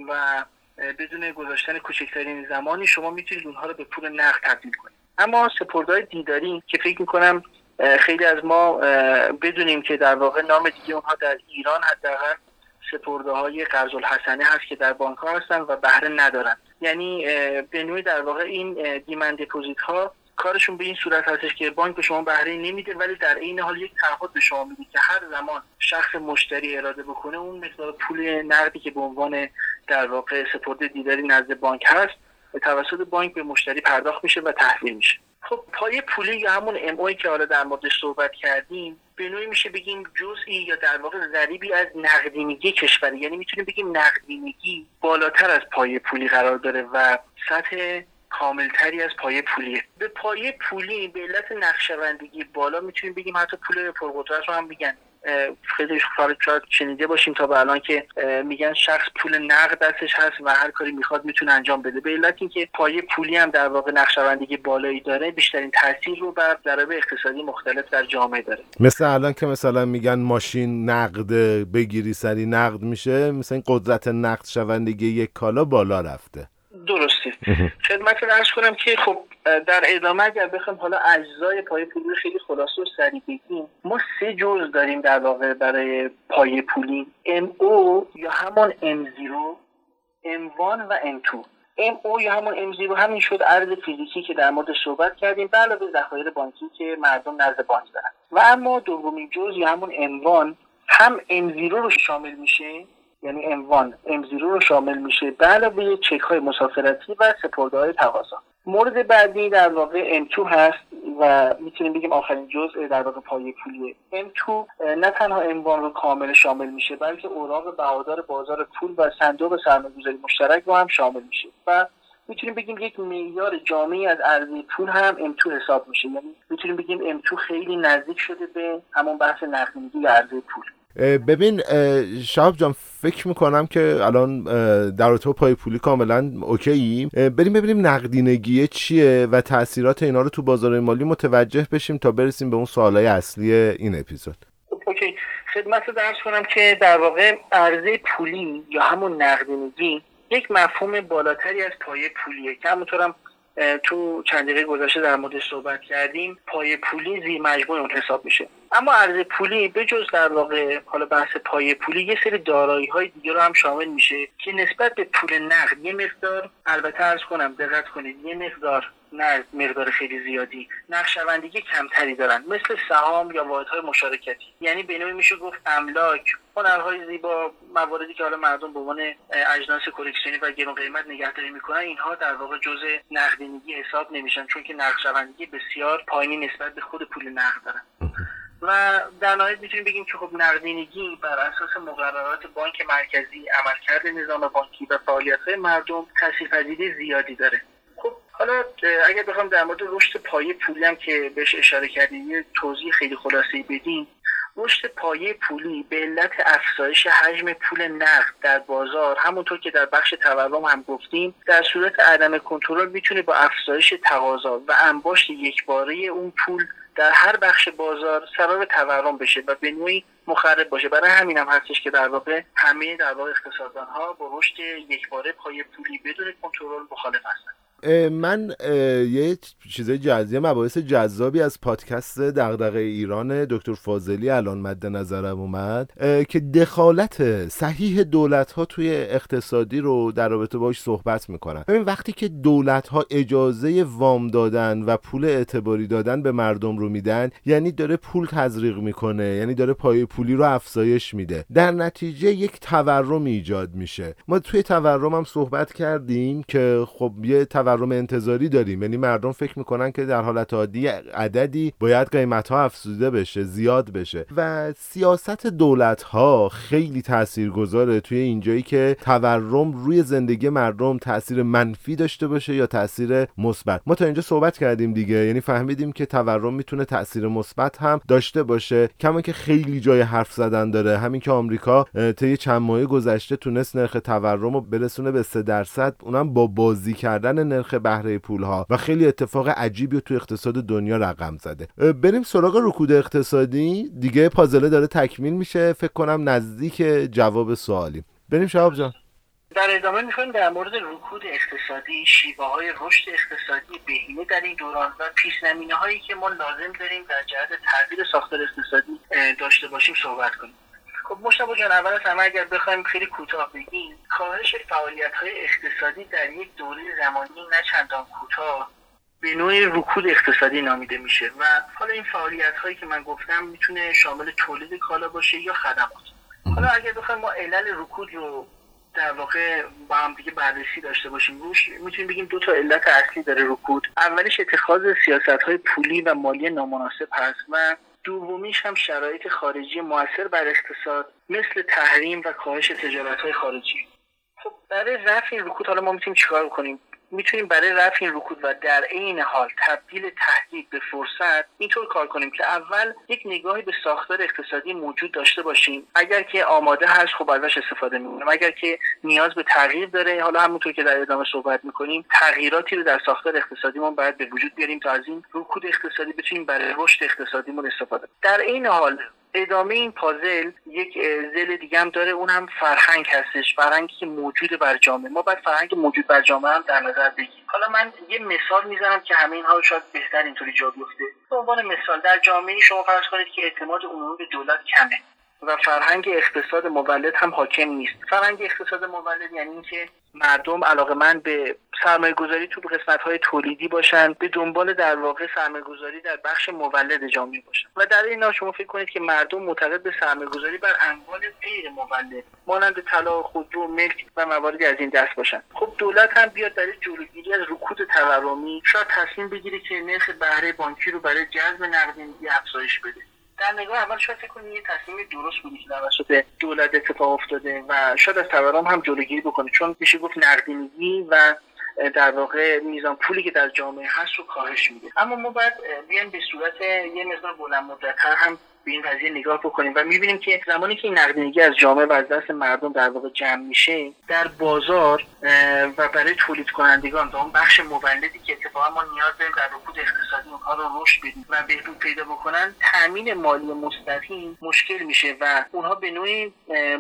و بدون گذاشتن کوچکترین زمانی شما می‌تونید اونها رو به پول نقد تبدیل کنید. اما سپردهای دیداری که فکر می‌کنم خیلی از ما بدونیم که در واقع نام دیگه اونها در ایران حداقل سپرده های قرض الحسنه هست که در بانک ها هستن و بهره ندارن. یعنی به نوعی در واقع این دیمن دپوزیت ها کارشون به این صورت هستش که بانک به شما بهره نمیده ولی در این حال یک تعهد به شما میده که هر زمان شخص مشتری اراده بکنه اون مقدار پول نقدی که به عنوان در واقع سپرده دیداری نزد بانک هست توسط بانک به مشتری پرداخت میشه و تحویل میشه. خب پای پولی یا همون ام که حالا در موردش صحبت کردیم به نوعی میشه بگیم جزئی یا در واقع ضریبی از نقدینگی کشوری. یعنی می‌تونیم بگیم نقدینگی بالاتر از پای پولی قرار داره و سطح کاملتری از پایه پولیه. به پایه پولی به علت نقشبندگی بالا می‌تونیم بگیم حتی پول پرقدرت رو هم میگن. خیلی شاید شنیده باشیم تا به الان که میگن شخص پول نقد دستش هست و هر کاری می‌خواد می‌تونه انجام بده. به علت اینکه پایه پولی هم در واقع نقشبندگی بالایی داره بیشترین تاثیر رو بر ضرایب اقتصادی مختلف در جامعه داره. مثل الان که مثلا میگن ماشین نقد بگیری سری نقد میشه مثلا قدرت نقد شوندگی یک کالا بالا رفته. درستی خدمت رو ارز کنم که خب در ادامه اگر بخوایم حالا اجزای پای پولی خیلی خلاصه و سریع بگیم. ما سه جز داریم در واقع برای پای پولی MO یا همون M0 M1 و M2 MO یا همون M0 همین شد ارز فیزیکی که در مورد صحبت کردیم به علاوه ذخایر بانکی که مردم نزد بانک دارن. و اما دومین جز یا همون M1 هم M0 رو شامل میشه. یعنی M1 M0 رو شامل میشه. به علاوه چک های مسافرتی و سپرده های تقاضا. مورد بعدی در واقع M2 هست و می‌تونیم بگیم آخرین جزء در واقع پایه پولیه. M2 نه تنها M1 رو کامل شامل میشه بلکه اوراق بهادار بازار پول و صندوق سرمایه‌گذاری مشترک رو هم شامل میشه و می‌تونیم بگیم یک معیار جامعی از عرضه‌ی پول هم M2 حساب میشه. یعنی می‌تونیم بگیم M2 خیلی نزدیک شده به همون بحث نقدینگی عرضه‌ی پول. ببین شهاب جان فکر می‌کنم که الان در تو پایه پولی کاملا okay بریم ببینیم نقدینگی چیه و تاثیرات اینا رو تو بازار مالی متوجه بشیم تا برسیم به اون سوالای اصلی این اپیزود. okay. خدمتت عرض کنم که در واقع عرضه پولی یا همون نقدینگی یک مفهوم بالاتری از پایه پولیه که همونطورم تو چند دقیقه گذشته در مورد صحبت کردیم پای پولی زیر مجموع اون حساب میشه. اما ارز پولی به جز در واقع حالا بحث پای پولی یه سری دارایی های دیگه رو هم شامل میشه که نسبت به پول نقد یه مقدار البته ارز کنم دقت کنید یه مقدار نه مقدار خیلی زیادی. نقشوندگی کمتری دارن. مثل سهام یا واحدهای مشارکتی. یعنی به میشه گفت املاک. هنرهای زیبا مواردی که حالا مردم به عنوان اجناس کلکسیونی و گرون قیمت نگهداری می‌کنن اینها در واقع جزء نقدینگی حساب نمیشن. چون که نقشوندگی بسیار پایینی نسبت به خود پول نقد دارن. و در نهایت می‌تونیم بگیم که خب نقدینگی بر اساس مقررات بانک مرکزی عملکرد نظام بانکی و فعالیت مردم تاثیرپذیری زیادی داره. حالا اگر بخوام در مورد رشد پایه پولی هم که بهش اشاره کردیم یه توضیح خیلی خلاصه بدیم رشد پایه پولی به علت افزایش حجم پول نقد در بازار همونطور که در بخش تورم هم گفتیم در صورت عدم کنترل می‌تونه با افزایش تقاضا و انباشت یکباره اون پول در هر بخش بازار سبب تورم بشه و به نوعی مخرب باشه. برای همین هم هستش که در واقع همه در واقع اقتصاددان ها با رشد یکباره پای پولی بدون کنترل مخالف هستند من یه چیزای جزئی مباحث جذابی از پادکست دغدغه ایران دکتر فاضلی الان مد نظرم اومد. که دخالت صحیح دولت ها توی اقتصادی رو در رابطه باش صحبت می‌کنن. ببین وقتی که دولت ها اجازه وام دادن و پول اعتباری دادن به مردم رو میدن یعنی داره پول تزریق می‌کنه یعنی داره پای پولی رو افزایش میده. در نتیجه یک تورم ایجاد میشه. ما توی تورم هم صحبت کردیم که خب یه تورم انتظاری داریم. یعنی مردم فکر می‌کنن که در حالت عادی عددی باید قیمت ها افزوده بشه زیاد بشه. و سیاست دولت ها خیلی تاثیرگذاره توی اینجایی که تورم روی زندگی مردم تاثیر منفی داشته باشه یا تاثیر مثبت. ما تا اینجا صحبت کردیم دیگه. یعنی فهمیدیم که تورم می‌تونه تاثیر مثبت هم داشته باشه. کما که خیلی جای حرف زدن داره. همین که آمریکا طی چند ماه گذشته تونست نرخ تورم رو برسونه به 3 درصد. اونم با بازی کردن نرخ بهره پول ها و خیلی اتفاق عجیبی تو اقتصاد دنیا رقم زده. بریم سراغ رکود اقتصادی. دیگه پازله داره تکمیل میشه. فکر کنم نزدیک جواب سوالی. بریم شهاب جان. در ادامه می‌خوایم در مورد رکود اقتصادی شیوه های رشد اقتصادی بهینه در این دوران و پیش هایی که ما لازم داریم در جهت تغییر ساختار اقتصادی داشته باشیم صحبت کنیم. خب مشتبه جان اول از همه اگر بخوایم خیلی کوتاه بگیم کاهش فعالیت های اقتصادی در یک دوره زمانی نه چندان کوتاه به نوع رکود اقتصادی نامیده میشه و حالا این فعالیت هایی که من گفتم می‌تونه شامل تولید کالا باشه یا خدمات. حالا اگر بخوایم ما علل رکود رو در واقع با هم دیگه بررسی داشته باشیم روش می‌تونیم بگیم دو تا علت اصلی داره رکود. اولش اتخاذ سیاست های پولی و مالی نامناسب هست و دومیش هم شرایط خارجی موثر بر اقتصاد مثل تحریم و کاهش تجارت های خارجی. خب برای رفع این رکود حالا ما می‌تونیم چیکار کنیم؟ می‌تونیم برای رفع این رکود و در عین حال تبدیل تهدید به فرصت اینطور کار کنیم که اول یک نگاهی به ساختار اقتصادی موجود داشته باشیم. اگر که آماده هست خب ازش استفاده می‌کنیم. اگر که نیاز به تغییر داره حالا همونطور که در ادامه صحبت می‌کنیم تغییراتی رو در ساختار اقتصادیمون باید به وجود بیاریم تا از این رکود اقتصادی بتونیم برای رشد اقتصادیمون استفاده در این حال ادامه این پازل یک زل دیگه هم داره اون هم فرهنگ هستش فرهنگی که موجود بر جامعه. ما باید فرهنگ موجود بر جامعه هم در نظر بگیریم. حالا من یه مثال می‌زنم که همه اینها شاید بهتر اینطوری جا بیفته. به عنوان مثال در جامعه شما فرض کنید که اعتماد عمومی به دولت کمه. و فرهنگ اقتصاد مولد هم حاکم نیست. فرهنگ اقتصاد مولد یعنی اینکه مردم علاقه من به سرمایه گذاری تو قسمت های تولیدی باشن به دنبال در واقع سرمایه گذاری در بخش مولد جامعه باشن. و در این شما فکر کنید که مردم معتقد به سرمایه گذاری بر اموال غیر مولد مانند طلا خودرو ملک و مواردی از این دست باشن. خب دولت هم بیاد برای جلوگیری از رکود تورمی شاید تصمیم بگیره که نرخ بهره بانکی رو برای جذب نقدینگی افزایش بده. در نگاه اول شاید فکر کنید یه تصمیم درست بودی که توسط دولت اتفاق افتاده و شاید از تورم هم جلوگیری بکنه چون میشه گفت نقدینگی و در واقع میزان پولی که در جامعه هست رو کاهش میده. اما ما باید بیایم به صورت یه مقدار بلند مدتتر هم به این قضیه نگاه بکنیم و می‌بینیم که زمانی که این نقدینگی از جامعه و از دست مردم در واقع جمع میشه در بازار و برای تولید کنندگان و اون بخش مولدی که اتفاقا ما نیاز داریم در رکود اونها رو رشد بدیم و بهبود پیدا بکنن تامین مالی مستقیم مشکل میشه و اونها به نوعی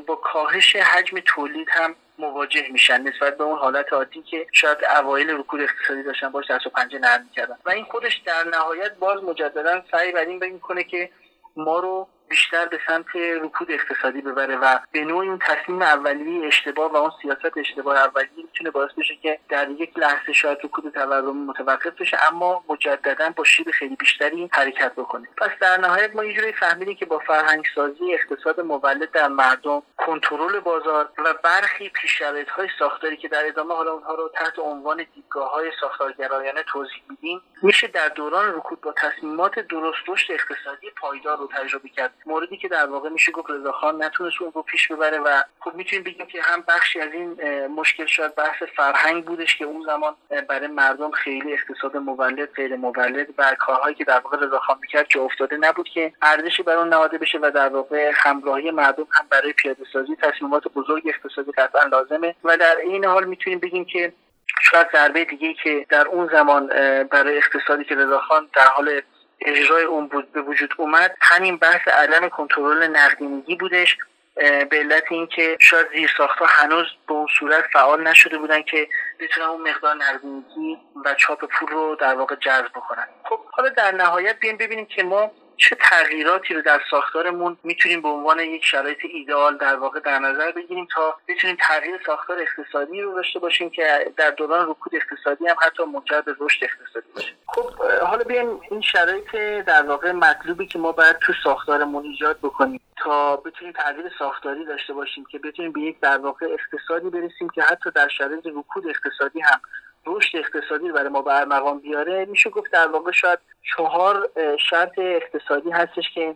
با کاهش حجم تولید هم مواجه میشن نسبت به اون حالت عادی که شاید اوایل رکود اقتصادی داشتن باش دست و پنجه نرم می‌کردن. و این خودش در نهایت باز مجددا سعی بر این می‌کنه که ما رو بیشتر به سمت رکود اقتصادی ببره و به نوعی اون تصمیم اولیه اشتباه و اون سیاست اشتباه اولیه می‌تونه باعث بشه که در یک لحظه شاید رکود تورمی متوقف بشه اما مجددا با شیب خیلی بیشتری حرکت بکنه. پس در نهایت ما یه فهمیدیم که با فرهنگ سازی اقتصاد مولد در مردم کنترل بازار و برخی پیشرفت های ساختاری که در ادامه حالا اونها رو تحت عنوان دیدگاه های ساختارگرایانه توضیح میدیم میشه در دوران رکود با تصمیمات درست اقتصادی پایدار رو تجربه کرد. موردی که در واقع میشه گفت رضاخان نتونست اون رو پیش ببره و خب می‌تونیم بگیم که هم بخشی از این مشکل شاید بحث فرهنگ بودش که اون زمان برای مردم خیلی اقتصاد مولد غیر مولد و کارهایی که در واقع رضاخان می‌کرد که افتاده نبود که ارزشی بر اون نهاده بشه و در واقع همراهی مردم هم برای پیاده سازی تصمیمات بزرگ اقتصادی قطعا لازمه و در این حال می‌تونیم بگیم که شاید ضربه دیگه که در اون زمان برای اقتصادی که رضاخان در حال اجرای اون بود به وجود اومد. همین بحث عدم کنترل نقدینگی بودش به علت اینکه شاید زیر ساختها هنوز به اون صورت فعال نشده بودن که بتونن اون مقدار نقدینگی و چاپ پول رو در واقع جذب بکنن. خب حالا در نهایت بیایم ببینیم که ما چه تغییراتی رو در ساختارمون می‌تونیم به عنوان یک شرایط ایدئال در واقع در نظر بگیریم تا بتونیم تغییر ساختار اقتصادی رو داشته باشیم که در دوران رکود اقتصادی هم حتی منجر به رشد اقتصادی باشه. خب حالا بیایم این شرایط در واقع مطلوبی که ما باید تو ساختارمون ایجاد بکنیم تا بتونیم تغییر ساختاری داشته باشیم که بتونیم به یک در واقع اقتصادی برسیم که حتی در شرایط رکود اقتصادی هم رشد اقتصادی برای ما بر مقام بیاره میشه گفت در واقع شاید چهار شرط اقتصادی هستش که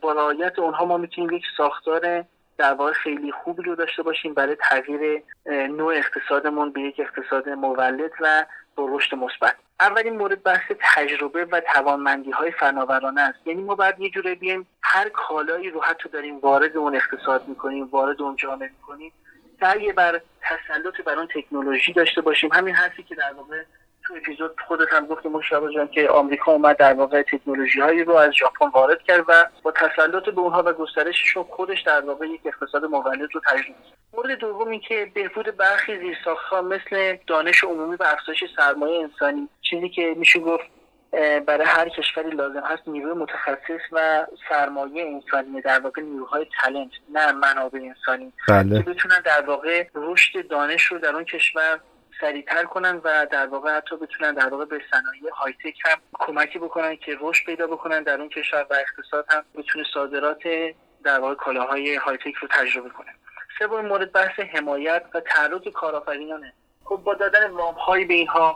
با رعایت اونها ما می‌تونیم یک ساختار در واقع خیلی خوبی رو داشته باشیم برای تغییر نوع اقتصادمون به یک اقتصاد مولد و با رشد مثبت. اولین مورد بحث تجربه و توانمندی های فناورانه است. یعنی ما باید یه جوره بیایم هر کالایی رو حتی داریم وارد اون اقتصاد می‌کنیم وارد اون جامعه می‌کنیم. سعی بر تسلط بر اون تکنولوژی داشته باشیم. همین حرفی که در واقع تو اپیزود خودت هم گفتی مشابه جان که آمریکا اومد در واقع تکنولوژی هایی رو از ژاپن وارد کرد و با تسلط به اونها و گسترششون خودش در واقع یک اقتصاد مولد رو تجربه کرد. مورد دوم این که بهبود برخی زیرساختها مثل دانش عمومی و افزایش سرمایه انسانی. چیزی که میشه گفت برای هر کشوری لازم هست نیروی متخصص و سرمایه انسانی در واقع نیروهای تلنت نه منابع انسانی. بله. که بتونن در واقع رشد دانش رو در اون کشور سریعتر کنن و در واقع حتی بتونن در واقع به صنایع های تک هم کمکی بکنن که رشد پیدا بکنن در اون کشور و اقتصاد هم بتونه صادرات در واقع کالاهای های تک رو تجربه کنه. سومین مورد بحث حمایت و تعرض کارآفرینانه. خب با دادن وام های به اینها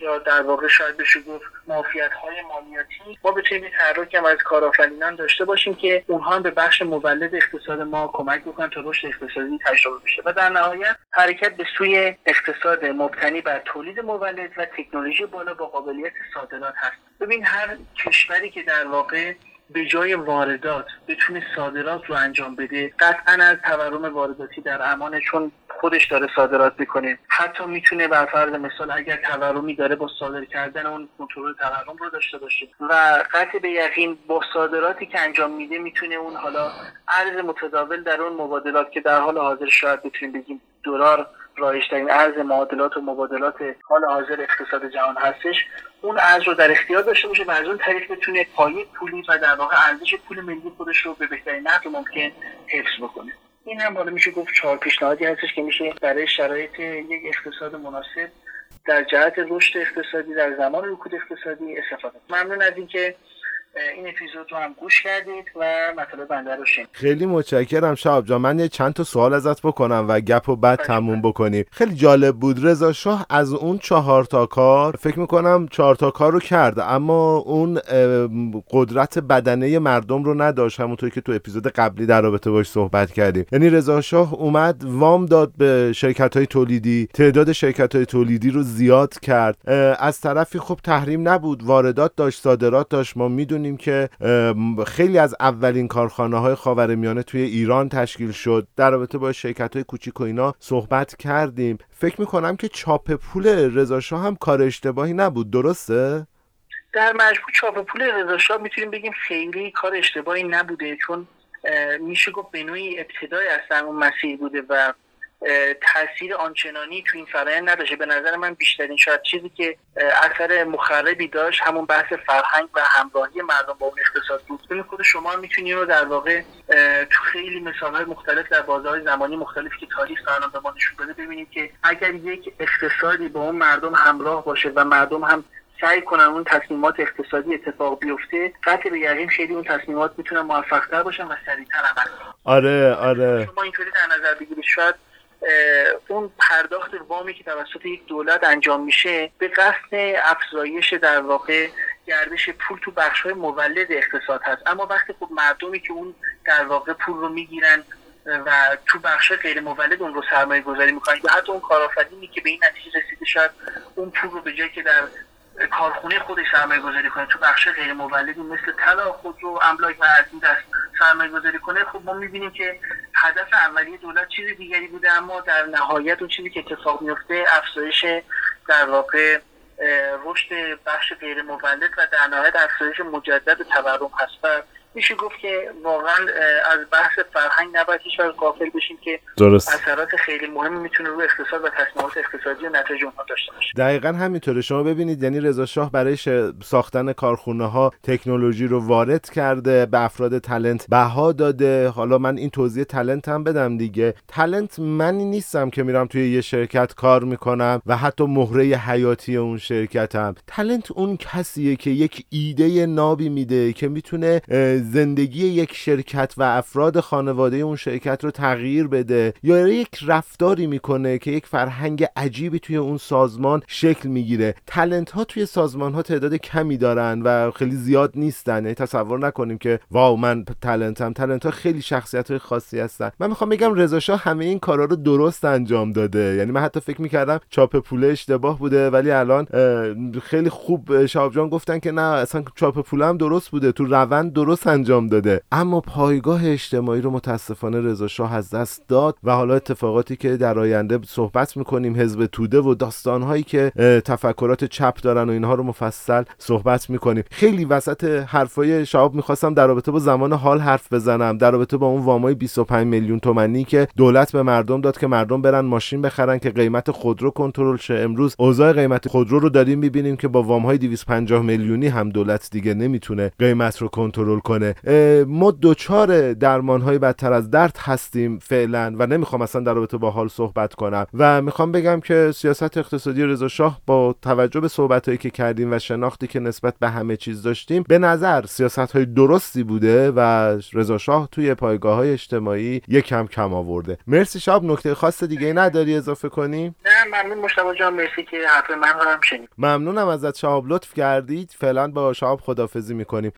یا در واقع شاید بشه گفت معافیت های مالیاتی. ما بتونیم تحرک هم از کارآفرینان داشته باشیم که اونها به بخش مولد اقتصاد ما کمک بکنن تا رشد اقتصادی تجربه بشه. و در نهایت حرکت به سوی اقتصاد مبتنی بر تولید مولد و تکنولوژی بالا با قابلیت صادرات هست. ببین هر کشوری که در واقع به جای واردات بتونه صادرات رو انجام بده قطعا از تورم وارداتی در امانه چون خودش داره صادرات می‌کنه. حتی می‌تونه بر فرض مثال اگر تورمی داره با صادر کردن اون کنترل تورم رو داشته باشه و قطع به یقین با صادراتی که انجام میده می‌تونه اون حالا ارز متداول در اون مبادلات که در حال حاضر شاید بتونیم بگیم دلار رایجترین ارز معادلات و مبادلات حال حاضر اقتصاد جهان هستش اون ارز رو در اختیار داشته باشه و از اون طریق بتونه پایه پولی و در واقع ارزش پول ملی خودش رو به بهترین نحو ممکن حفظ بکنه. این هم حالا میشه گفت چهار پیشنهادی هستش که میشه برای شرایط یک اقتصاد مناسب در جهت رشد اقتصادی در زمان رکود اقتصادی استفاده. ممنون از اینکه این اپیزود رو هم گوش کردید و مطالب بنده رو شنید خیلی متشکرم شهاب جان. من یه چند تا سوال ازت بکنم و گپ و بعد تموم بکنیم. خیلی جالب بود رضا شاه از اون چهار تا کار فکر می‌کنم چهار تا کار رو کرد اما اون قدرت بدنه مردم رو نداشت همونطور که تو اپیزود قبلی در رابطه باش صحبت کردیم. یعنی رضا شاه اومد وام داد به شرکت های تولیدی تعداد شرکت های تولیدی رو زیاد کرد. از طرفی خب تحریم نبود واردات داشت صادرات داشت. ما می‌دونیم که خیلی از اولین کارخانه های خاورمیانه توی ایران تشکیل شد. در رابطه با شرکت های کوچیک و اینا صحبت کردیم. فکر می‌کنم که چاپ پول رضا هم کار اشتباهی نبود. درسته؟ در مجموع چاپ پول رضا می‌تونیم بگیم خیلی کار اشتباهی نبوده چون میشه گفت به نوعی ابتدای اصلا اون مسیر بوده و تاثیر آنچنانی تو این فرایند نداشته به نظر من بیشترین شاید چیزی که اثر مخربی داشت همون بحث فرهنگ و همراهی مردم با اون اقتصاد بود. خود شما می‌تونی رو در واقع تو خیلی مثال مختلف در بازار زمانی مختلفی که تاریخ الان به ما نشون داده ببینید که اگر یک اقتصادی با اون مردم همراه باشه و مردم هم سعی کنن اون تصمیمات اقتصادی اتفاق بیفته قطع به یقین خیلی اون تصمیمات می‌تونن موفقتر باشن و سریعتر عمل آره آره. شما اینطوری در نظر بگیرید. شاید اون پرداخت وامی که توسط یک دولت انجام میشه به قصد افزایش در واقع گردش پول تو بخش های مولد اقتصاد هست. اما وقتی خب مردمی که اون در واقع پول رو می‌گیرن و تو بخش غیر مولد اون رو سرمایه گذاری می‌کنن یا حتی اون کارآفرینی که به این نتیجه رسیده شاید اون پول رو به جایی که در کارخونه خودش سرمایه گذاری کنه. تو بخش غیر مولدی مثل طلا خودرو املاک و این دست سرمایه گذاری کنه. خب ما می‌بینیم که هدف اولیه دولت چیز دیگری بوده اما در نهایت اون چیزی که اتفاق میفته افزایش در واقع رشد بخش غیر مولد و در نهایت افزایش مجدد تورم هست. میشه گفت که واقعا از بحث فرهنگ نباید هیچ قافل بشیم که درست. اثرات خیلی مهمی می‌تونه روی اقتصاد و تصمیمات اقتصادی و نتایج اونها داشته باشه. دقیقا همینطوره. شما ببینید یعنی رضا شاه برای ساختن کارخونه ها تکنولوژی رو وارد کرده به افراد تلنت بها داده. حالا من این توضیح تلنت هم بدم دیگه. تلنت منی نیستم که میرم توی یه شرکت کار می‌کنم و حتی مهره حیاتی اون شرکتم. تلنت اون کسیه که یک ایده نابی میده که می‌تونه زندگی یک شرکت و افراد خانواده اون شرکت رو تغییر بده یا یک رفتاری می‌کنه که یک فرهنگ عجیبی توی اون سازمان شکل می‌گیره. تلنت ها توی سازمان ها تعداد کمی دارن و خیلی زیاد نیستن. یعنی تصور نکنیم که واو من تلنتم تلنت ها خیلی شخصیت های خاصی هستن. من می‌خوام بگم رضا همه این کارا رو درست انجام داده. یعنی من حتی فکر می‌کردم چاپ پول اشتباه بوده ولی الان خیلی خوب شهاب جان گفتن که نه اصلا چاپ پول هم درست بوده. تو روند درست انجام داده. اما پایگاه اجتماعی رو متاسفانه رضا شاه از دست داد و حالا اتفاقاتی که در آینده صحبت می‌کنیم حزب توده و داستانهایی که تفکرات چپ دارن و اینها رو مفصل صحبت می‌کنیم. خیلی وسط حرفای شهاب می‌خواستم در رابطه با زمان حال حرف بزنم. در رابطه با اون وامای 25 میلیون تومانی که دولت به مردم داد که مردم برن ماشین بخرن که قیمت خودرو کنترل شه. امروز اوضاع قیمت خودرو رو داریم می‌بینیم که با وامهای 250 میلیونی هم دولت دیگه نمی‌تونه قیمت رو کنترل کنه. ما دوچار درمان های بدتر از درد هستیم فعلا و نمی‌خوام اصلا در رابطه با حال صحبت کنم. و می‌خوام بگم که سیاست اقتصادی رضا شاه با توجه به صحبت هایی که کردیم و شناختی که نسبت به همه چیز داشتیم به نظر سیاست های درستی بوده و رضا شاه توی پایگاه های اجتماعی یکم کم آورده. مرسی شاب نکته خاص دیگه نداری اضافه کنیم نه ممنون مشتاق جان مرسی که حرف من هم شنید. ممنونم ازت شهاب لطف کردید. فعلا با شهاب خدافزی می‌کنیم.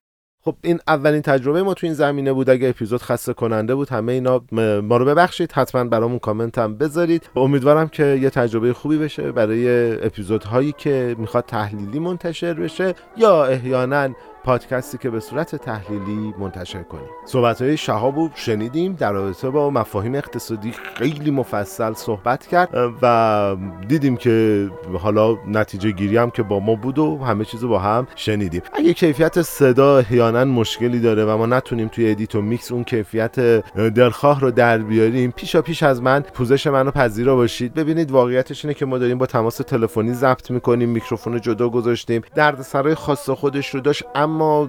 خب این اولین تجربه ما تو این زمینه بود اگه اپیزود خسته کننده بود همه اینا ما رو ببخشید. حتما برامون کامنت هم بذارید. امیدوارم که یه تجربه خوبی بشه برای اپیزودهایی که می‌خواد تحلیلی منتشر بشه یا احیانا پادکستی که به صورت تحلیلی منتشر کنیم. صحبت های شهاب شنیدیم در رابطه با مفاهیم اقتصادی خیلی مفصل صحبت کرد و دیدیم که حالا نتیجه گیری هم که با ما بود و همه چیز با هم شنیدیم. اگه کیفیت صدا احیانا مشکلی داره و ما نتونیم توی ادیت و میکس اون کیفیت دلخواه رو در بیاریم پیشا پیش از من پوزش منو پذیرا باشید. ببینید واقعیتش اینه که ما داریم با تماس تلفنی ضبط می‌کنیم میکروفون جدا گذاشتیم. دردسرای خاص خودش رو داشت اما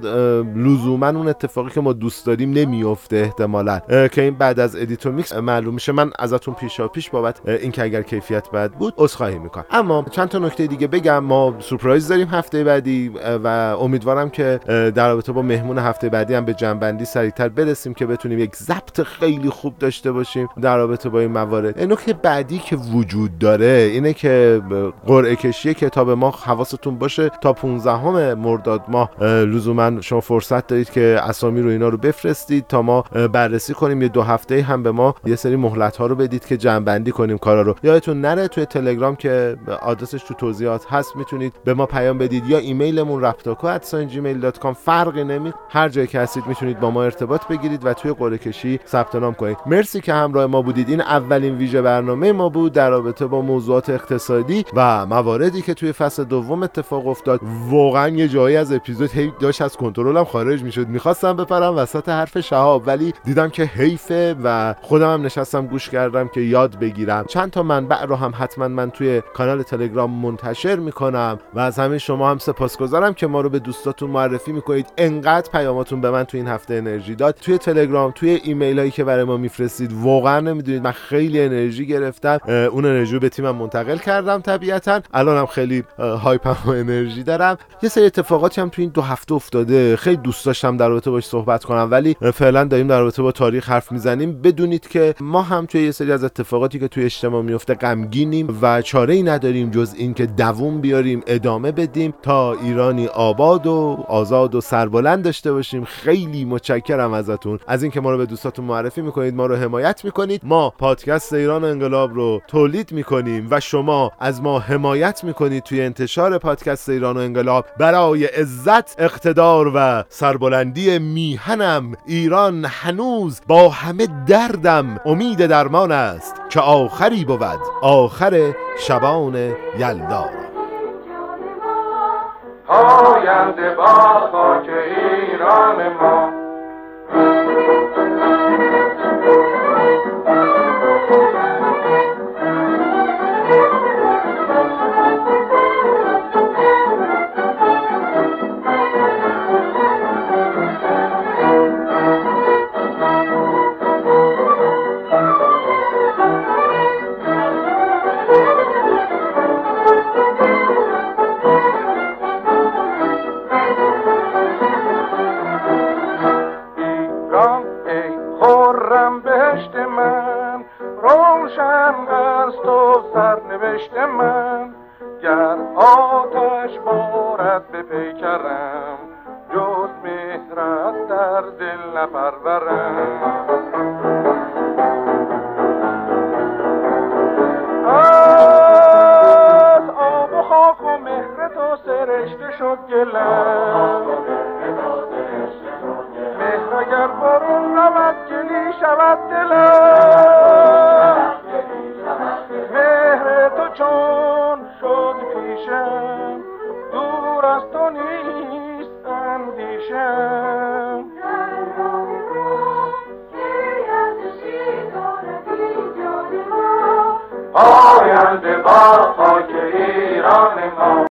لزوما اون اتفاقی که ما دوست داریم نمیفته احتمالا. که این بعد از ادیت و میکس معلوم میشه. من ازتون پیشا پیش بابت اینکه اگر کیفیت بد بود عذرخواهی می‌کنم. اما چند تا نکته دیگه بگم. ما سورپرایز داریم هفته بعدی و امیدوارم که در رابطه با مهمون هفته بعدی هم به جنبندی سریعتر برسیم که بتونیم یک ضبط خیلی خوب داشته باشیم در رابطه با این موارد. نکته بعدی که وجود داره اینه که قرعه کشی کتاب ما حواستون باشه تا 15 مرداد ماه لزوما شما فرصت دارید که اسامی رو اینا رو بفرستید تا ما بررسی کنیم. یه دو هفته هم به ما یه سری مهلت ها رو بدید که جنبندی کنیم کارا رو. یادتون نره توی تلگرام که آدرسش تو توضیحات هست می‌تونید به ما پیام بدید یا ایمیلمون رفتاکو@gmail.com فرقی نمی هر جایی که هستید می‌تونید با ما ارتباط بگیرید و توی قرعه کشی ثبت نام کنید. مرسی که همراه ما بودید. این اولین ویژه برنامه ما بود در رابطه با موضوعات اقتصادی و مواردی که توی فصل دوم اتفاق افتاد. واقعا یه جایی از اپیزود هی داشت از کنترلم خارج می‌شد. می‌خواستم بپرم وسط حرف شهاب ولی دیدم که حیفه و خودم هم نشستم گوش کردم که یاد بگیرم. چند تا منبع رو هم حتما من توی کانال تلگرام منتشر می‌کنم و از همه شما هم سپاسگزارم که ما رو به دوستاتون معرفی می‌کنید. انقدر پیاماتون به من توی این هفته انرژی داد. توی تلگرام توی ایمیل هایی که برای ما میفرستید واقعا نمی‌دونید. من خیلی انرژی گرفتم. اون انرژی رو به تیمم منتقل کردم طبیعتا. الانم خیلی هایپم و انرژی دارم. یه سری اتفاقاتی هم توی این دو هفته افتاده. خیلی دوست داشتم در رابطه باش صحبت کنم ولی فعلا داریم در رابطه با تاریخ حرف می‌زنیم. بدونید که ما هم توی یه سری از اتفاقاتی که توی اجتماع میفته غمگینیم و چاره ای نداریم جز اینکه دووم بیاریم ادامه بدیم تا ایرانی آباد و آزاد و سربلند داشته باشیم. خیلی متشکرم ازتون. از اینکه ما رو به دوستاتون معرفی می‌کنید ما رو حمایت می‌کنید. ما پادکست ایران انقلاب رو تولید می‌کنیم و شما از ما حمایت می‌کنید توی انتشار پادکست ایران و انقلاب. برای عزت اقتدار و سربلندی میهنم ایران هنوز با همه دردم امید درمان است که آخری بود آخر شبان یلدا آینده با خاک ایران ما. غیرت به پیکرم. جز مهرت در دل نپرورم. سرشته شد گلم مهر اگر برون رود گلی شود دلم مهر تو چون شد پیشم دور از تو نیست اندیشم آینده با خاک ایران ما.